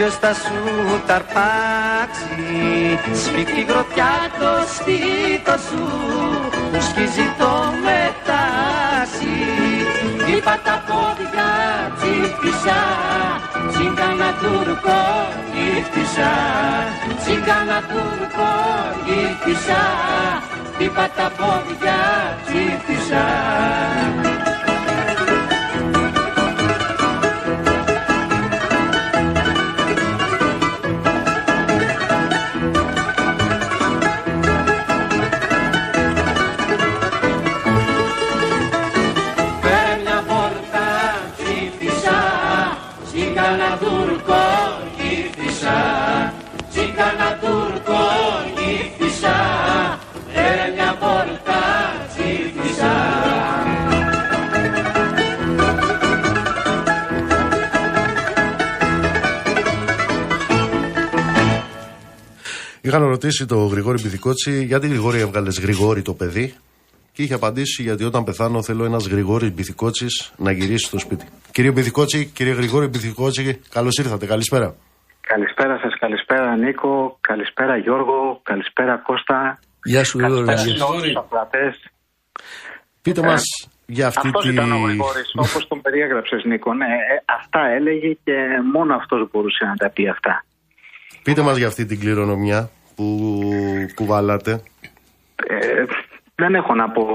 ποιος θα σου ταρπάξει Σφίχτη γροτιά το στήθο σου που σκίζει το μετάξι Είπα τα πόδια τσίφτησα Τσίγκανα τουρκό γύφτησα Τσίγκανα τουρκό γύφτησα Είπα τα πόδια τσίφτησα Είχαν ρωτήσει το Γρηγόρη Μπιθικότσι γιατί Γρηγόρη έβγαλες Γρηγόρη το παιδί και είχε απαντήσει γιατί όταν πεθάνω θέλω ένας Γρηγόρης Μπιθικότσι να γυρίσει στο σπίτι. Κύριε Μπιθικότσι, κύριε Γρηγόρη Μπιθικότσι, καλώς ήρθατε. Καλησπέρα. Καλησπέρα σας, καλησπέρα Νίκο, καλησπέρα Γιώργο, καλησπέρα Κώστα. Γεια σου, Γιώργο. Πείτε μας για αυτή αυτός τη. ήταν ο Γρηγόρης, όπως τον περιέγραψες Νίκο. Ναι, ε, αυτά έλεγε και μόνο αυτός μπορούσε να τα πει αυτά. Πείτε μας για αυτή την κληρονομιά που κουβαλάτε. Ε, δεν έχω να πω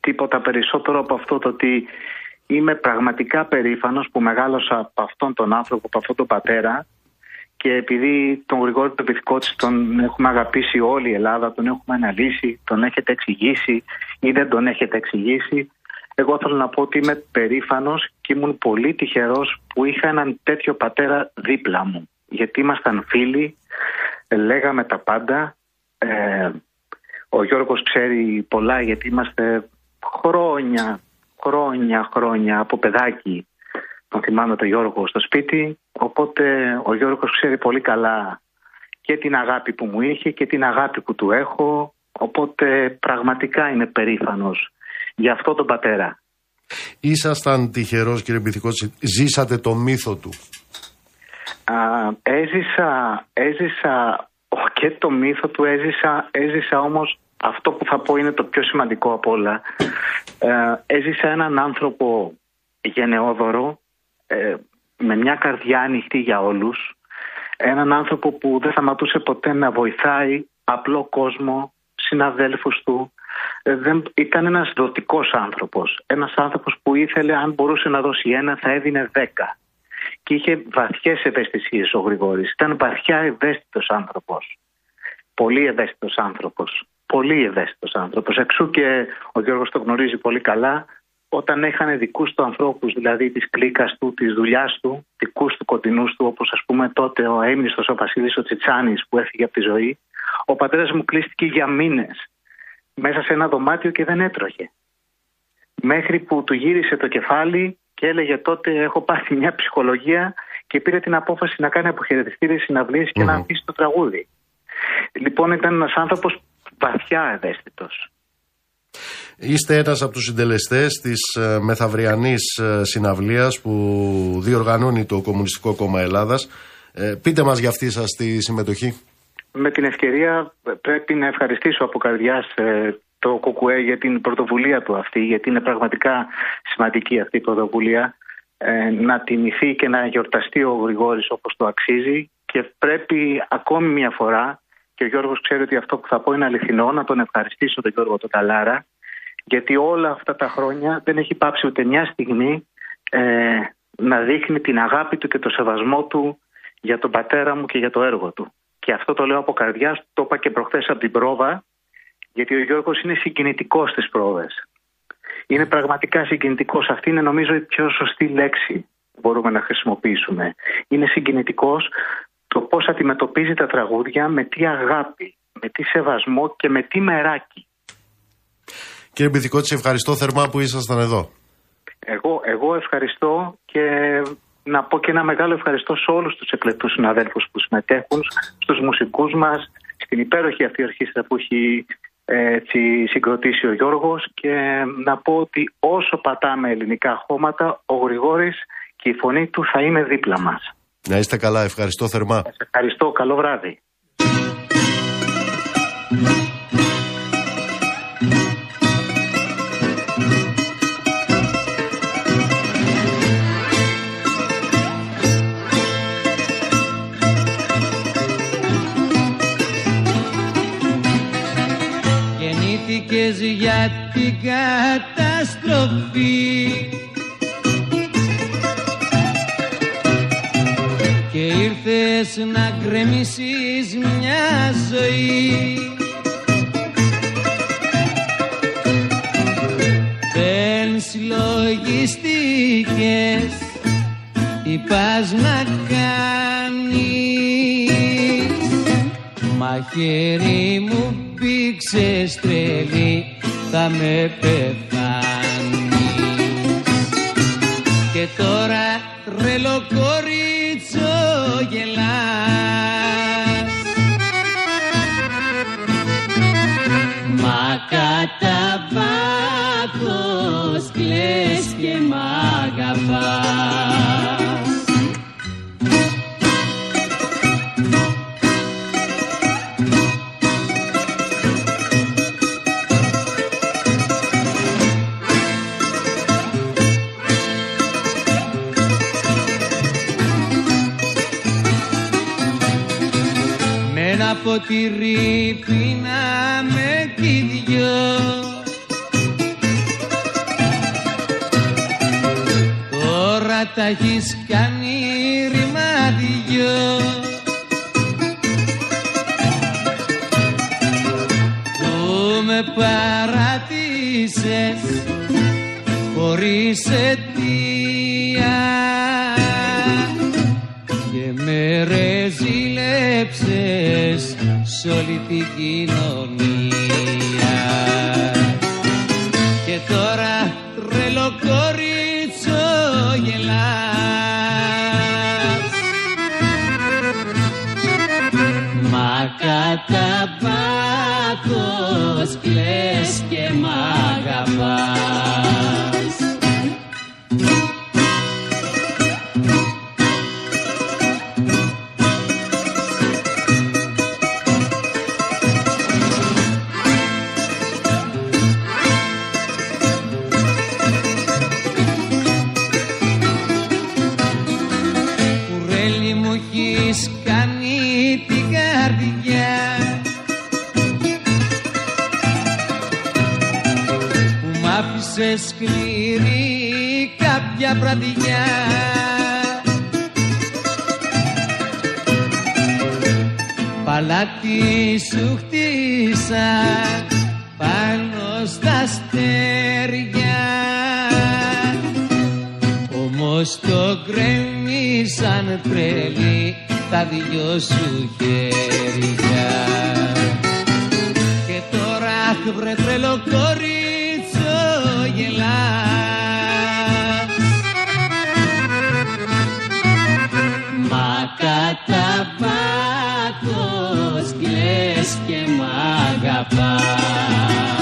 τίποτα περισσότερο από αυτό το ότι είμαι πραγματικά περήφανος που μεγάλωσα από αυτόν τον άνθρωπο, από αυτόν τον πατέρα και επειδή τον Γρηγόρη τον Πυθικότσι τον έχουμε αγαπήσει όλη η Ελλάδα, τον έχουμε αναλύσει, τον έχετε εξηγήσει ή δεν τον έχετε εξηγήσει, εγώ θέλω να πω ότι είμαι περήφανος και ήμουν πολύ τυχερός που είχα έναν τέτοιο πατέρα δίπλα μου. Γιατί ήμασταν φίλοι, λέγαμε τα πάντα. Ε, ο Γιώργος ξέρει πολλά γιατί είμαστε χρόνια, χρόνια, χρόνια από παιδάκι. Τον θυμάμαι τον Γιώργο στο σπίτι, οπότε ο Γιώργος ξέρει πολύ καλά και την αγάπη που μου είχε και την αγάπη που του έχω, οπότε πραγματικά είναι περήφανος για αυτό τον πατέρα. Ήσασταν τυχερός κύριε Μπιθικότσι, ζήσατε το μύθο του. Α, έζησα, έζησα και το μύθο του, έζησα, έζησα όμως αυτό που θα πω είναι το πιο σημαντικό από όλα. Ε, έζησα έναν άνθρωπο γενναιόδωρο, ε, με μια καρδιά ανοιχτή για όλους, έναν άνθρωπο που δεν σταματούσε ποτέ να βοηθάει απλό κόσμο, συναδέλφους του. Ε, δεν, ήταν ένας δοτικός άνθρωπος. Ένας άνθρωπος που ήθελε αν μπορούσε να δώσει ένα θα έδινε δέκα. Και είχε βαθιές ευαισθησίες ο Γρηγόρης. Ήταν βαθιά ευαίσθητος άνθρωπος. Πολύ ευαίσθητος άνθρωπος. Πολύ ευαίσθητος άνθρωπος. Εξού και ο Γιώργος το γνωρίζει πολύ καλά. Όταν έχανε δικούς του ανθρώπους, δηλαδή της κλίκας του, της δουλειάς του, δικούς του κοντινούς του, όπως ας πούμε τότε ο έμνηστος ο Βασίλης ο Τσιτσάνης που έφυγε από τη ζωή, ο πατέρας μου κλείστηκε για μήνες μέσα σε ένα δωμάτιο και δεν έτρωγε. Μέχρι που του γύρισε το κεφάλι και έλεγε τότε έχω πάθει μια ψυχολογία και πήρε την απόφαση να κάνει αποχαιρετιστήριες συναυλίες και να αφήσει το τραγούδι. Λοιπόν ήταν ένας άνθρωπος βαθιά ευαίσθητος. Είστε ένας από τους συντελεστές της ε, μεθαυριανής ε, συναυλίας που διοργανώνει το Κομμουνιστικό Κόμμα Ελλάδας. Ε, πείτε μας για αυτή σας τη συμμετοχή. Με την ευκαιρία πρέπει να ευχαριστήσω από καρδιάς ε, το ΚΚΕ για την πρωτοβουλία του αυτή, γιατί είναι πραγματικά σημαντική αυτή η πρωτοβουλία ε, να τιμηθεί και να γιορταστεί ο Γρηγόρης όπως το αξίζει και πρέπει ακόμη μια φορά και ο Γιώργος ξέρει ότι αυτό που θα πω είναι αληθινό να τον ευχαριστήσω τον Γιώργο τον Καλάρα γιατί όλα αυτά τα χρόνια δεν έχει πάψει ούτε μια στιγμή ε, να δείχνει την αγάπη του και το σεβασμό του για τον πατέρα μου και για το έργο του. Και αυτό το λέω από καρδιά, το είπα και προχθές από την πρόβα, γιατί ο Γιώργος είναι συγκινητικός στις πρόβες. Είναι πραγματικά συγκινητικός. Αυτή είναι νομίζω η πιο σωστή λέξη που μπορούμε να χρησιμοποιήσουμε. Είναι συγκινητικός το πώς αντιμετωπίζει τα τραγούδια, με τι αγάπη, με τι σεβασμό και με τι μεράκι. Κύριε Μπιθικότσι, ευχαριστώ θερμά που ήσασταν εδώ. Εγώ, εγώ ευχαριστώ και να πω και ένα μεγάλο ευχαριστώ σε όλους τους εκλεπτούς συναδέλφους που συμμετέχουν, στους μουσικούς μας, στην υπέροχη αυτή ορχήστρα που έχει έτσι, συγκροτήσει ο Γιώργος και να πω ότι όσο πατάμε ελληνικά χώματα, ο Γρηγόρης και η φωνή του θα είναι δίπλα μας. Να είστε καλά, ευχαριστώ θερμά. Σας ευχαριστώ, καλό βράδυ. Την καταστροφή. Και ήρθες να γκρεμίσεις μια ζωή. Δεν συλλογιστήκες τι πας να κάνεις. Μαχαίρι μου πήξες τρελή θα με πεθάνεις. Και τώρα τρελό κορίτσο γελάς. Μα κατά βάθος κλαις και μ' αγαπάς ποτήρι πίναμε κι δυο. Τώρα τα έχεις κάνει ρημάδιό Που με παράτησες χωρίς αιτία ρεζίλεψες σ' όλη την κοινωνία. Και τώρα τρελό κορίτσο γελάς. Μα κατά πάθος κλαις και μ' αγαπάς σκληρή κάποια βραδιά Παλάτι σου χτίσα πάνω στα αστέρια. Όμως το γκρέμισαν τρελή τα δυο σου χέρια. Και τώρα αχ βρε τρελό κατά πάθος κλαις και μ' αγαπάς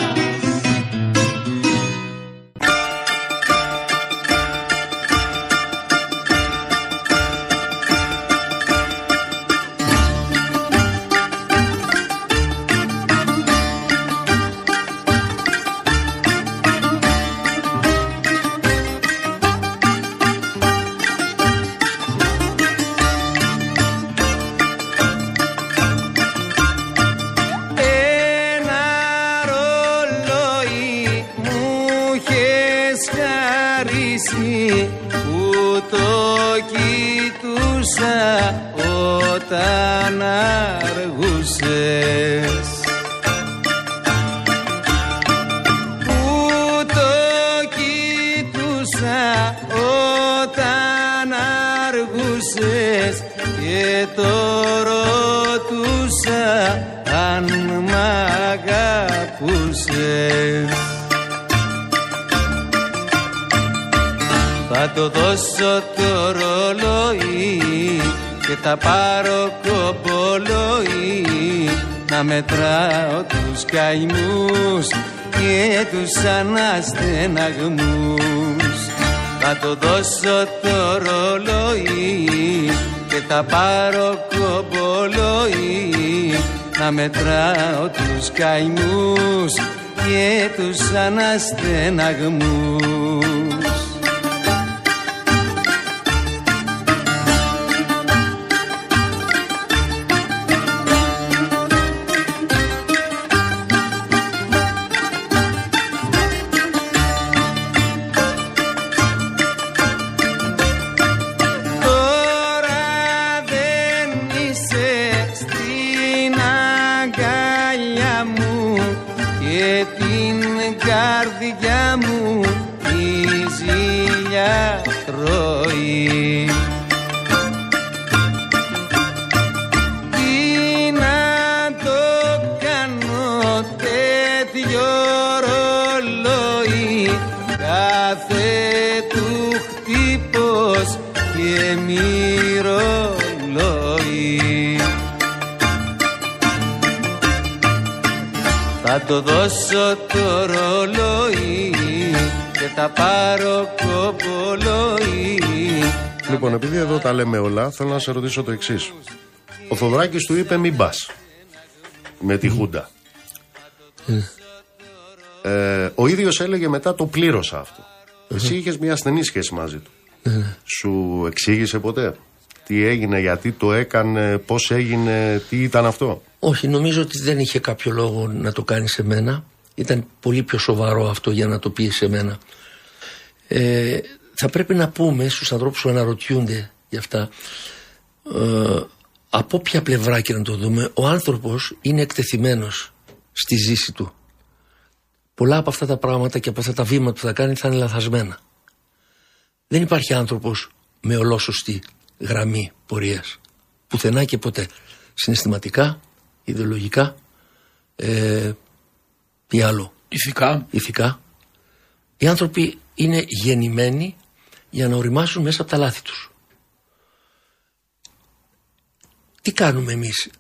Θα το δώσω το ρολόι και και θα πάρω κομπολόι να μετράω τους καημούς και τους αναστεναγμούς δώσω το ρολόι και θα πάρω κομπολόι Λοιπόν, επειδή εδώ τα λέμε όλα, θέλω να σε ρωτήσω το εξής. Ο Θοδράκη του είπε μην πας. Με τη Χούντα. Ε, ο ίδιος έλεγε μετά το πλήρωσα αυτό. Εσύ είχες μια στενή σχέση μαζί του. Σου εξήγησε ποτέ τι έγινε, γιατί το έκανε, πώς έγινε, τι ήταν αυτό; Όχι, νομίζω ότι δεν είχε κάποιο λόγο να το κάνει σε μένα. Ήταν πολύ πιο σοβαρό αυτό για να το πει σε μένα. Ε, θα πρέπει να πούμε στους ανθρώπους που αναρωτιούνται γι' αυτά ε, από ποια πλευρά και να το δούμε ο άνθρωπος είναι εκτεθειμένος στη ζήση του. Πολλά από αυτά τα πράγματα και από αυτά τα βήματα που θα κάνει θα είναι λαθασμένα. Δεν υπάρχει άνθρωπος με ολόσωστη γραμμή πορείας. Πουθενά και ποτέ. Συναισθηματικά, ιδεολογικά, ε, τι άλλο, Ηθικά. ηθικά. Οι άνθρωποι είναι γεννημένοι για να οριμάσουν μέσα από τα λάθη τους. Τι κάνουμε εμείς;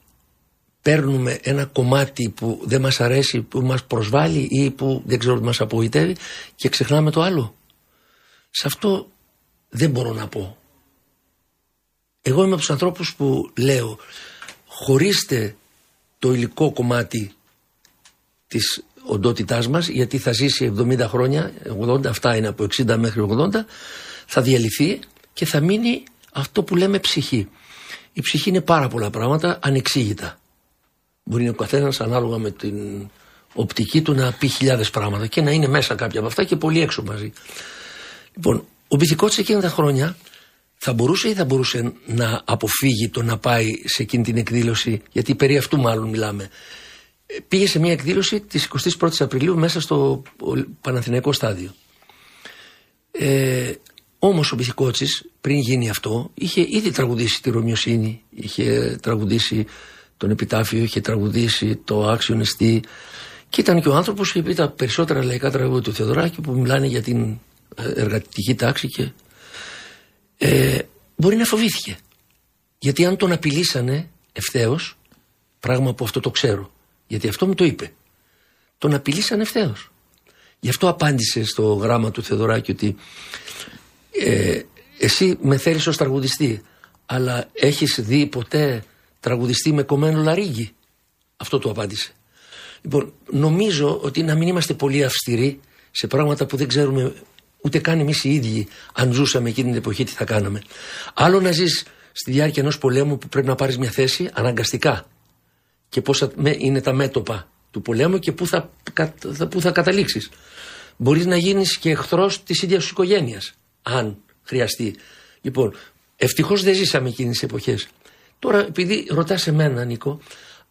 Παίρνουμε ένα κομμάτι που δεν μας αρέσει, που μας προσβάλλει ή που δεν ξέρω τι μας απογοητεύει και ξεχνάμε το άλλο. Σε αυτό δεν μπορώ να πω. Εγώ είμαι από τους ανθρώπους που λέω χωρίστε το υλικό κομμάτι της οντότητάς μας γιατί θα ζήσει 70 χρόνια, 80, αυτά είναι από 60 μέχρι 80 θα διαλυθεί και θα μείνει αυτό που λέμε ψυχή. Η ψυχή είναι πάρα πολλά πράγματα ανεξήγητα. Μπορεί ο καθένας ανάλογα με την οπτική του να πει χιλιάδες πράγματα και να είναι μέσα κάποια από αυτά και πολύ έξω μαζί. Λοιπόν, ο Μπιθικότη εκείνα τα χρόνια θα μπορούσε ή θα μπορούσε να αποφύγει το να πάει σε εκείνη την εκδήλωση, γιατί περί αυτού μάλλον μιλάμε. Ε, Πήγε σε μια εκδήλωση της 21ης Απριλίου μέσα στο Παναθηναϊκό στάδιο. Ε, Όμως ο Μπιθικότσης πριν γίνει αυτό είχε ήδη τραγουδήσει τη Ρωμιοσύνη, είχε τραγουδήσει τον Επιτάφιο, είχε τραγουδήσει το Άξιο Νεστή και ήταν και ο άνθρωπος που είχε πει τα περισσότερα λαϊκά τραγούδια του Θεοδωράκη που μιλάνε για την ε, εργατική τάξη και ε, μπορεί να φοβήθηκε. Γιατί αν τον απειλήσανε ευθέως, πράγμα που αυτό το ξέρω, γιατί αυτό μου το είπε, τον απειλήσανε ευθέως. Γι' αυτό απάντησε στο γράμμα του Θεοδωράκη ότι ε, εσύ με θέλεις ως τραγουδιστή αλλά έχεις δει ποτέ τραγουδιστή με κομμένο λαρίγκι αυτό του απάντησε λοιπόν νομίζω ότι να μην είμαστε πολύ αυστηροί σε πράγματα που δεν ξέρουμε ούτε καν εμείς οι ίδιοι αν ζούσαμε εκείνη την εποχή τι θα κάναμε άλλο να ζεις στη διάρκεια ενός πολέμου που πρέπει να πάρεις μια θέση αναγκαστικά και πώς είναι τα μέτωπα του πολέμου και πού θα, πού θα καταλήξεις μπορείς να γίνεις και εχθρός της ίδιας σου οικογένειας αν χρειαστεί. Λοιπόν, ευτυχώς δεν ζήσαμε εκείνες τις εποχές. Τώρα, επειδή ρωτάς εμένα, Νίκο,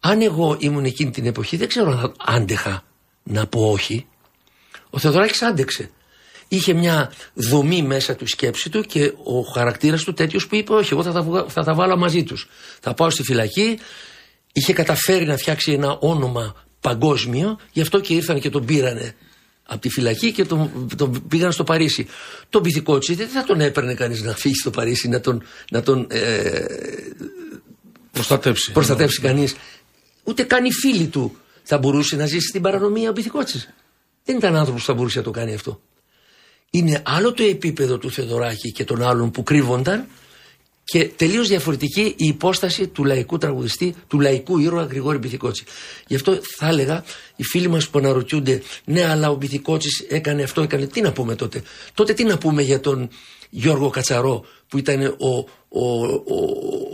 αν εγώ ήμουν εκείνη την εποχή, δεν ξέρω αν άντεχα να πω όχι. Ο Θεοδωράκης άντεξε. Είχε μια δομή μέσα του σκέψη του και ο χαρακτήρας του τέτοιος που είπε: Όχι, εγώ θα τα, θα τα βάλω μαζί τους. Θα πάω στη φυλακή. Είχε καταφέρει να φτιάξει ένα όνομα παγκόσμιο, γι' αυτό και ήρθαν και τον πήρανε από τη φυλακή και τον, τον πήγαν στο Παρίσι. Τον Πυθικότσι δεν θα τον έπαιρνε κανείς να φύγει στο Παρίσι, να τον, να τον ε, προστατεύσει, προστατεύσει κανείς. Ούτε καν οι φίλοι του θα μπορούσε να ζήσει στην παρανομία ο Πυθικότσι. Δεν ήταν άνθρωπος που θα μπορούσε να το κάνει αυτό. Είναι άλλο το επίπεδο του Θεοδωράκη και των άλλων που κρύβονταν και τελείως διαφορετική η υπόσταση του λαϊκού τραγουδιστή, του λαϊκού ήρωα Γρηγόρη Μπιθικότσι. Γι' αυτό θα έλεγα οι φίλοι μας που αναρωτιούνται, ναι, αλλά ο Μπιθικότσι έκανε αυτό, έκανε. Τι να πούμε τότε; Τότε τι να πούμε για τον Γιώργο Κατσαρό που ήταν ο, ο, ο,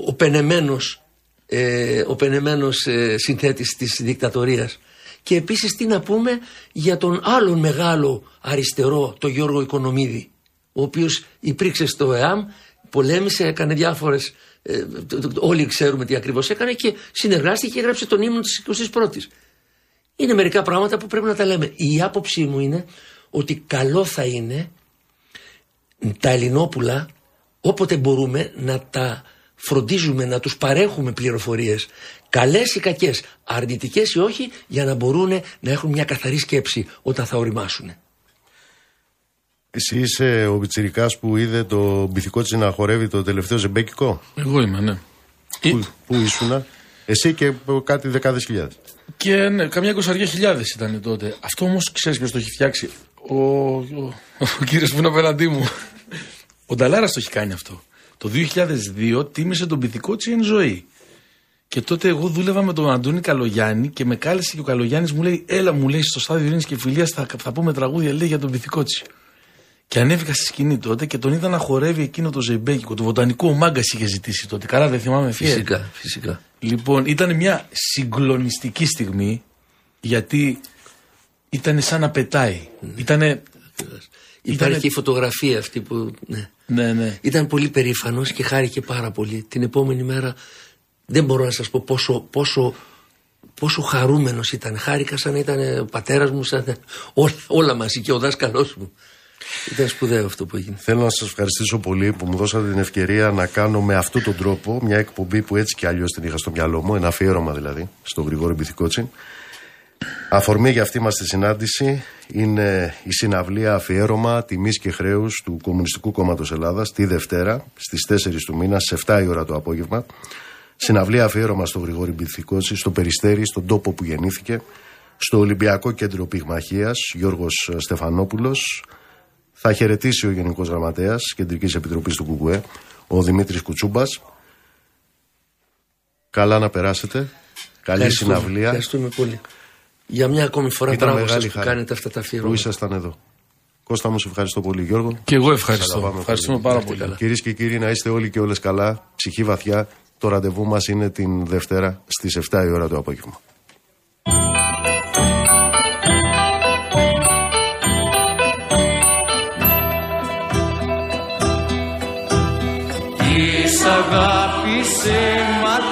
ο πενεμένος, ε, ο πενεμένος ε, συνθέτης της δικτατορίας; Και επίσης τι να πούμε για τον άλλον μεγάλο αριστερό, τον Γιώργο Οικονομίδη, ο οποίος υπήρξε στο ΕΑΜ, πολέμησε, έκανε διάφορες, ε, όλοι ξέρουμε τι ακριβώς έκανε και συνεργάστηκε και έγραψε τον ύμνο της 21ης. Είναι μερικά πράγματα που πρέπει να τα λέμε. Η άποψή μου είναι ότι καλό θα είναι τα Ελληνόπουλα όποτε μπορούμε να τα φροντίζουμε, να τους παρέχουμε πληροφορίες καλές ή κακές, αρνητικές ή όχι για να μπορούν να έχουν μια καθαρή σκέψη όταν θα οριμάσουν. Εσύ είσαι ο Πιτσιρικάς που είδε το μπιθικό να χορεύει το τελευταίο ζεμπέκικο; Εγώ είμαι, ναι. Πού, πού ήσουνα; Εσύ και κάτι δεκάδες χιλιάδες. Και ναι, καμιά εικοσαριά χιλιάδες ήταν τότε. Αυτό όμως ξέρεις ποιος το έχει φτιάξει; Ο, ο, ο κύριος που είναι απέναντί μου. Ο Νταλάρας το έχει κάνει αυτό. Το 2002 τίμησε τον πυθικό εν ζωή. Και τότε εγώ δούλευα με τον Αντώνη Καλογιάννη και με κάλεσε και ο Καλογιάννης μου λέει: Έλα, μου λέει στο στάδιο Ειρήνης και Φιλίας θα, θα πούμε τραγούδια λέει για τον πυθικότσι. Και ανέβηκα στη σκηνή τότε και τον είδα να χορεύει εκείνο το ζεϊμπέκικο. Το βοτανικό ο Μάγκας είχε ζητήσει τότε. Καλά, δεν θυμάμαι φυσικά. Φυσικά, φυσικά. Λοιπόν, ήταν μια συγκλονιστική στιγμή γιατί ήταν σαν να πετάει. Ήτανε, Υπάρχει Ήτανε- και η φωτογραφία αυτή που. Ναι. ναι, ναι. Ήταν πολύ περήφανος και χάρηκε πάρα πολύ. Την επόμενη μέρα δεν μπορώ να σας πω πόσο, πόσο, πόσο χαρούμενος ήταν. Χάρηκα σαν να ήταν ο πατέρας μου, σαν να- όλα, όλα μαζί και ο δάσκαλός μου. Ήταν σπουδαίο αυτό που έγινε. Θέλω να σας ευχαριστήσω πολύ που μου δώσατε την ευκαιρία να κάνω με αυτόν τον τρόπο μια εκπομπή που έτσι κι αλλιώς την είχα στο μυαλό μου, ένα αφιέρωμα δηλαδή, στον Γρηγόρη Μπιθικότσι. Αφορμή για αυτή μας τη συνάντηση είναι η συναυλία αφιέρωμα τιμής και χρέους του Κομμουνιστικού Κόμματος Ελλάδας τη Δευτέρα στις 4 του μήνα σε 7 η ώρα το απόγευμα. Συναυλία αφιέρωμα στον Γρηγόρη Μπιθικότσι, στο Περιστέρι, στον τόπο που γεννήθηκε, στο Ολυμπιακό Κέντρο Πυγμαχίας, Γιώργος Στεφανόπουλος, θα χαιρετήσει ο Γενικός Γραμματέας Κεντρικής Επιτροπής του ΚΚΕ, ο Δημήτρης Κουτσούμπας. Καλά να περάσετε. Καλή Ευχαριστούμε. συναυλία. Ευχαριστούμε πολύ. Για μια ακόμη φορά Ήταν μπράβο μεγάλη σας που χαρά κάνετε αυτά τα που αφιερώματα. ήσασταν εδώ. Κώστα μου, σε ευχαριστώ πολύ Γιώργο. Και εγώ Σας ευχαριστώ. αγαπάμε Ευχαριστούμε πολύ. πάρα πολύ. Κυρίες και κύριοι, να είστε όλοι και όλες καλά. Ψυχή βαθιά. Το ραντεβού μας είναι την Δευτέρα στις 7 η ώρα το απόγευμα. Της αγάπης αίματα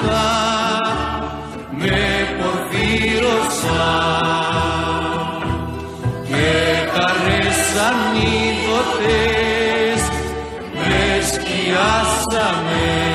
και καρές ανίδωτες με σκιάσαμε